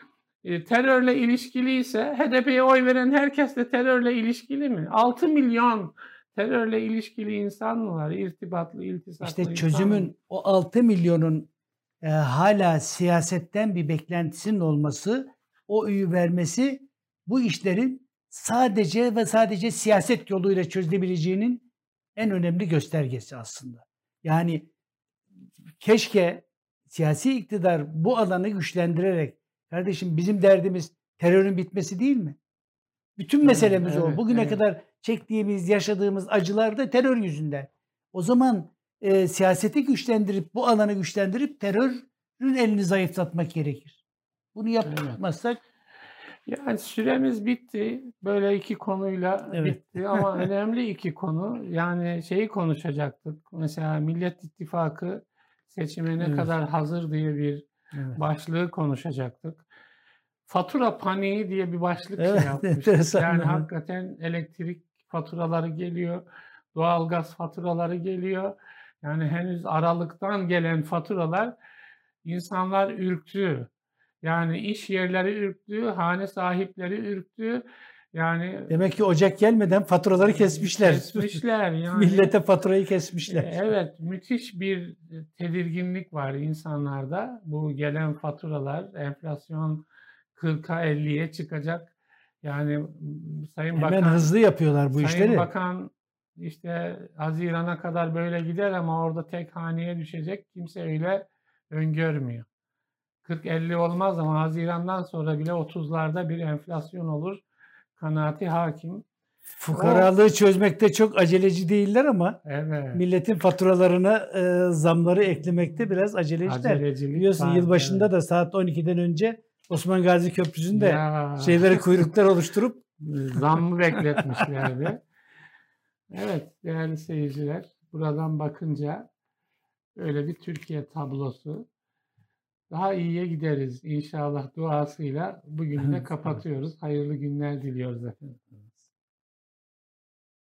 A: e, terörle ilişkili ise HDP'ye oy veren herkes de terörle ilişkili mi? 6 milyon terörle ilişkili insan mı var? İrtibatlı, iltisaklı
B: İşte çözümün o 6 milyonun e, hala siyasetten bir beklentisinin olması, o üyü vermesi bu işlerin sadece ve sadece siyaset yoluyla çözülebileceğinin en önemli göstergesi aslında. Yani keşke siyasi iktidar bu alanı güçlendirerek Kardeşim bizim derdimiz terörün bitmesi değil mi? Bütün meselemiz evet, o. Bugüne evet. kadar çektiğimiz, yaşadığımız acılar da terör yüzünden. O zaman e, siyaseti güçlendirip, bu alanı güçlendirip terörün elini zayıflatmak gerekir. Bunu yapmazsak
A: yani süremiz bitti. Böyle iki konuyla evet. bitti ama önemli iki konu. Yani şeyi konuşacaktık. Mesela Millet İttifakı seçime ne evet. kadar hazır diye bir Evet. Başlığı konuşacaktık. Fatura paniği diye bir başlık şey evet, yapmıştık. Yani hakikaten elektrik faturaları geliyor, doğalgaz faturaları geliyor. Yani henüz Aralık'tan gelen faturalar insanlar ürktü. Yani iş yerleri ürktü, hane sahipleri ürktü. Yani
B: demek ki Ocak gelmeden faturaları kesmişler.
A: Kesmişler yani.
B: Millete faturayı kesmişler.
A: E, evet, müthiş bir tedirginlik var insanlarda. Bu gelen faturalar enflasyon 40'a 50'ye çıkacak. Yani Sayın
B: Hemen
A: Bakan
B: hızlı yapıyorlar bu
A: Sayın
B: işleri.
A: Sayın Bakan işte Haziran'a kadar böyle gider ama orada tek haneye düşecek. Kimse öyle öngörmüyor. 40-50 olmaz ama Haziran'dan sonra bile 30'larda bir enflasyon olur kanaati hakim.
B: Fukaralığı o, çözmekte çok aceleci değiller ama evet. milletin faturalarına e, zamları eklemekte biraz aceleciler. Acelecilik Biliyorsun var, yılbaşında evet. da saat 12'den önce Osman Gazi Köprüsü'nde ya. şeyleri kuyruklar oluşturup
A: zammı bekletmişlerdi. Evet değerli seyirciler buradan bakınca öyle bir Türkiye tablosu daha iyiye gideriz inşallah duasıyla. Bugünü de kapatıyoruz. Hayırlı günler diliyoruz efendim.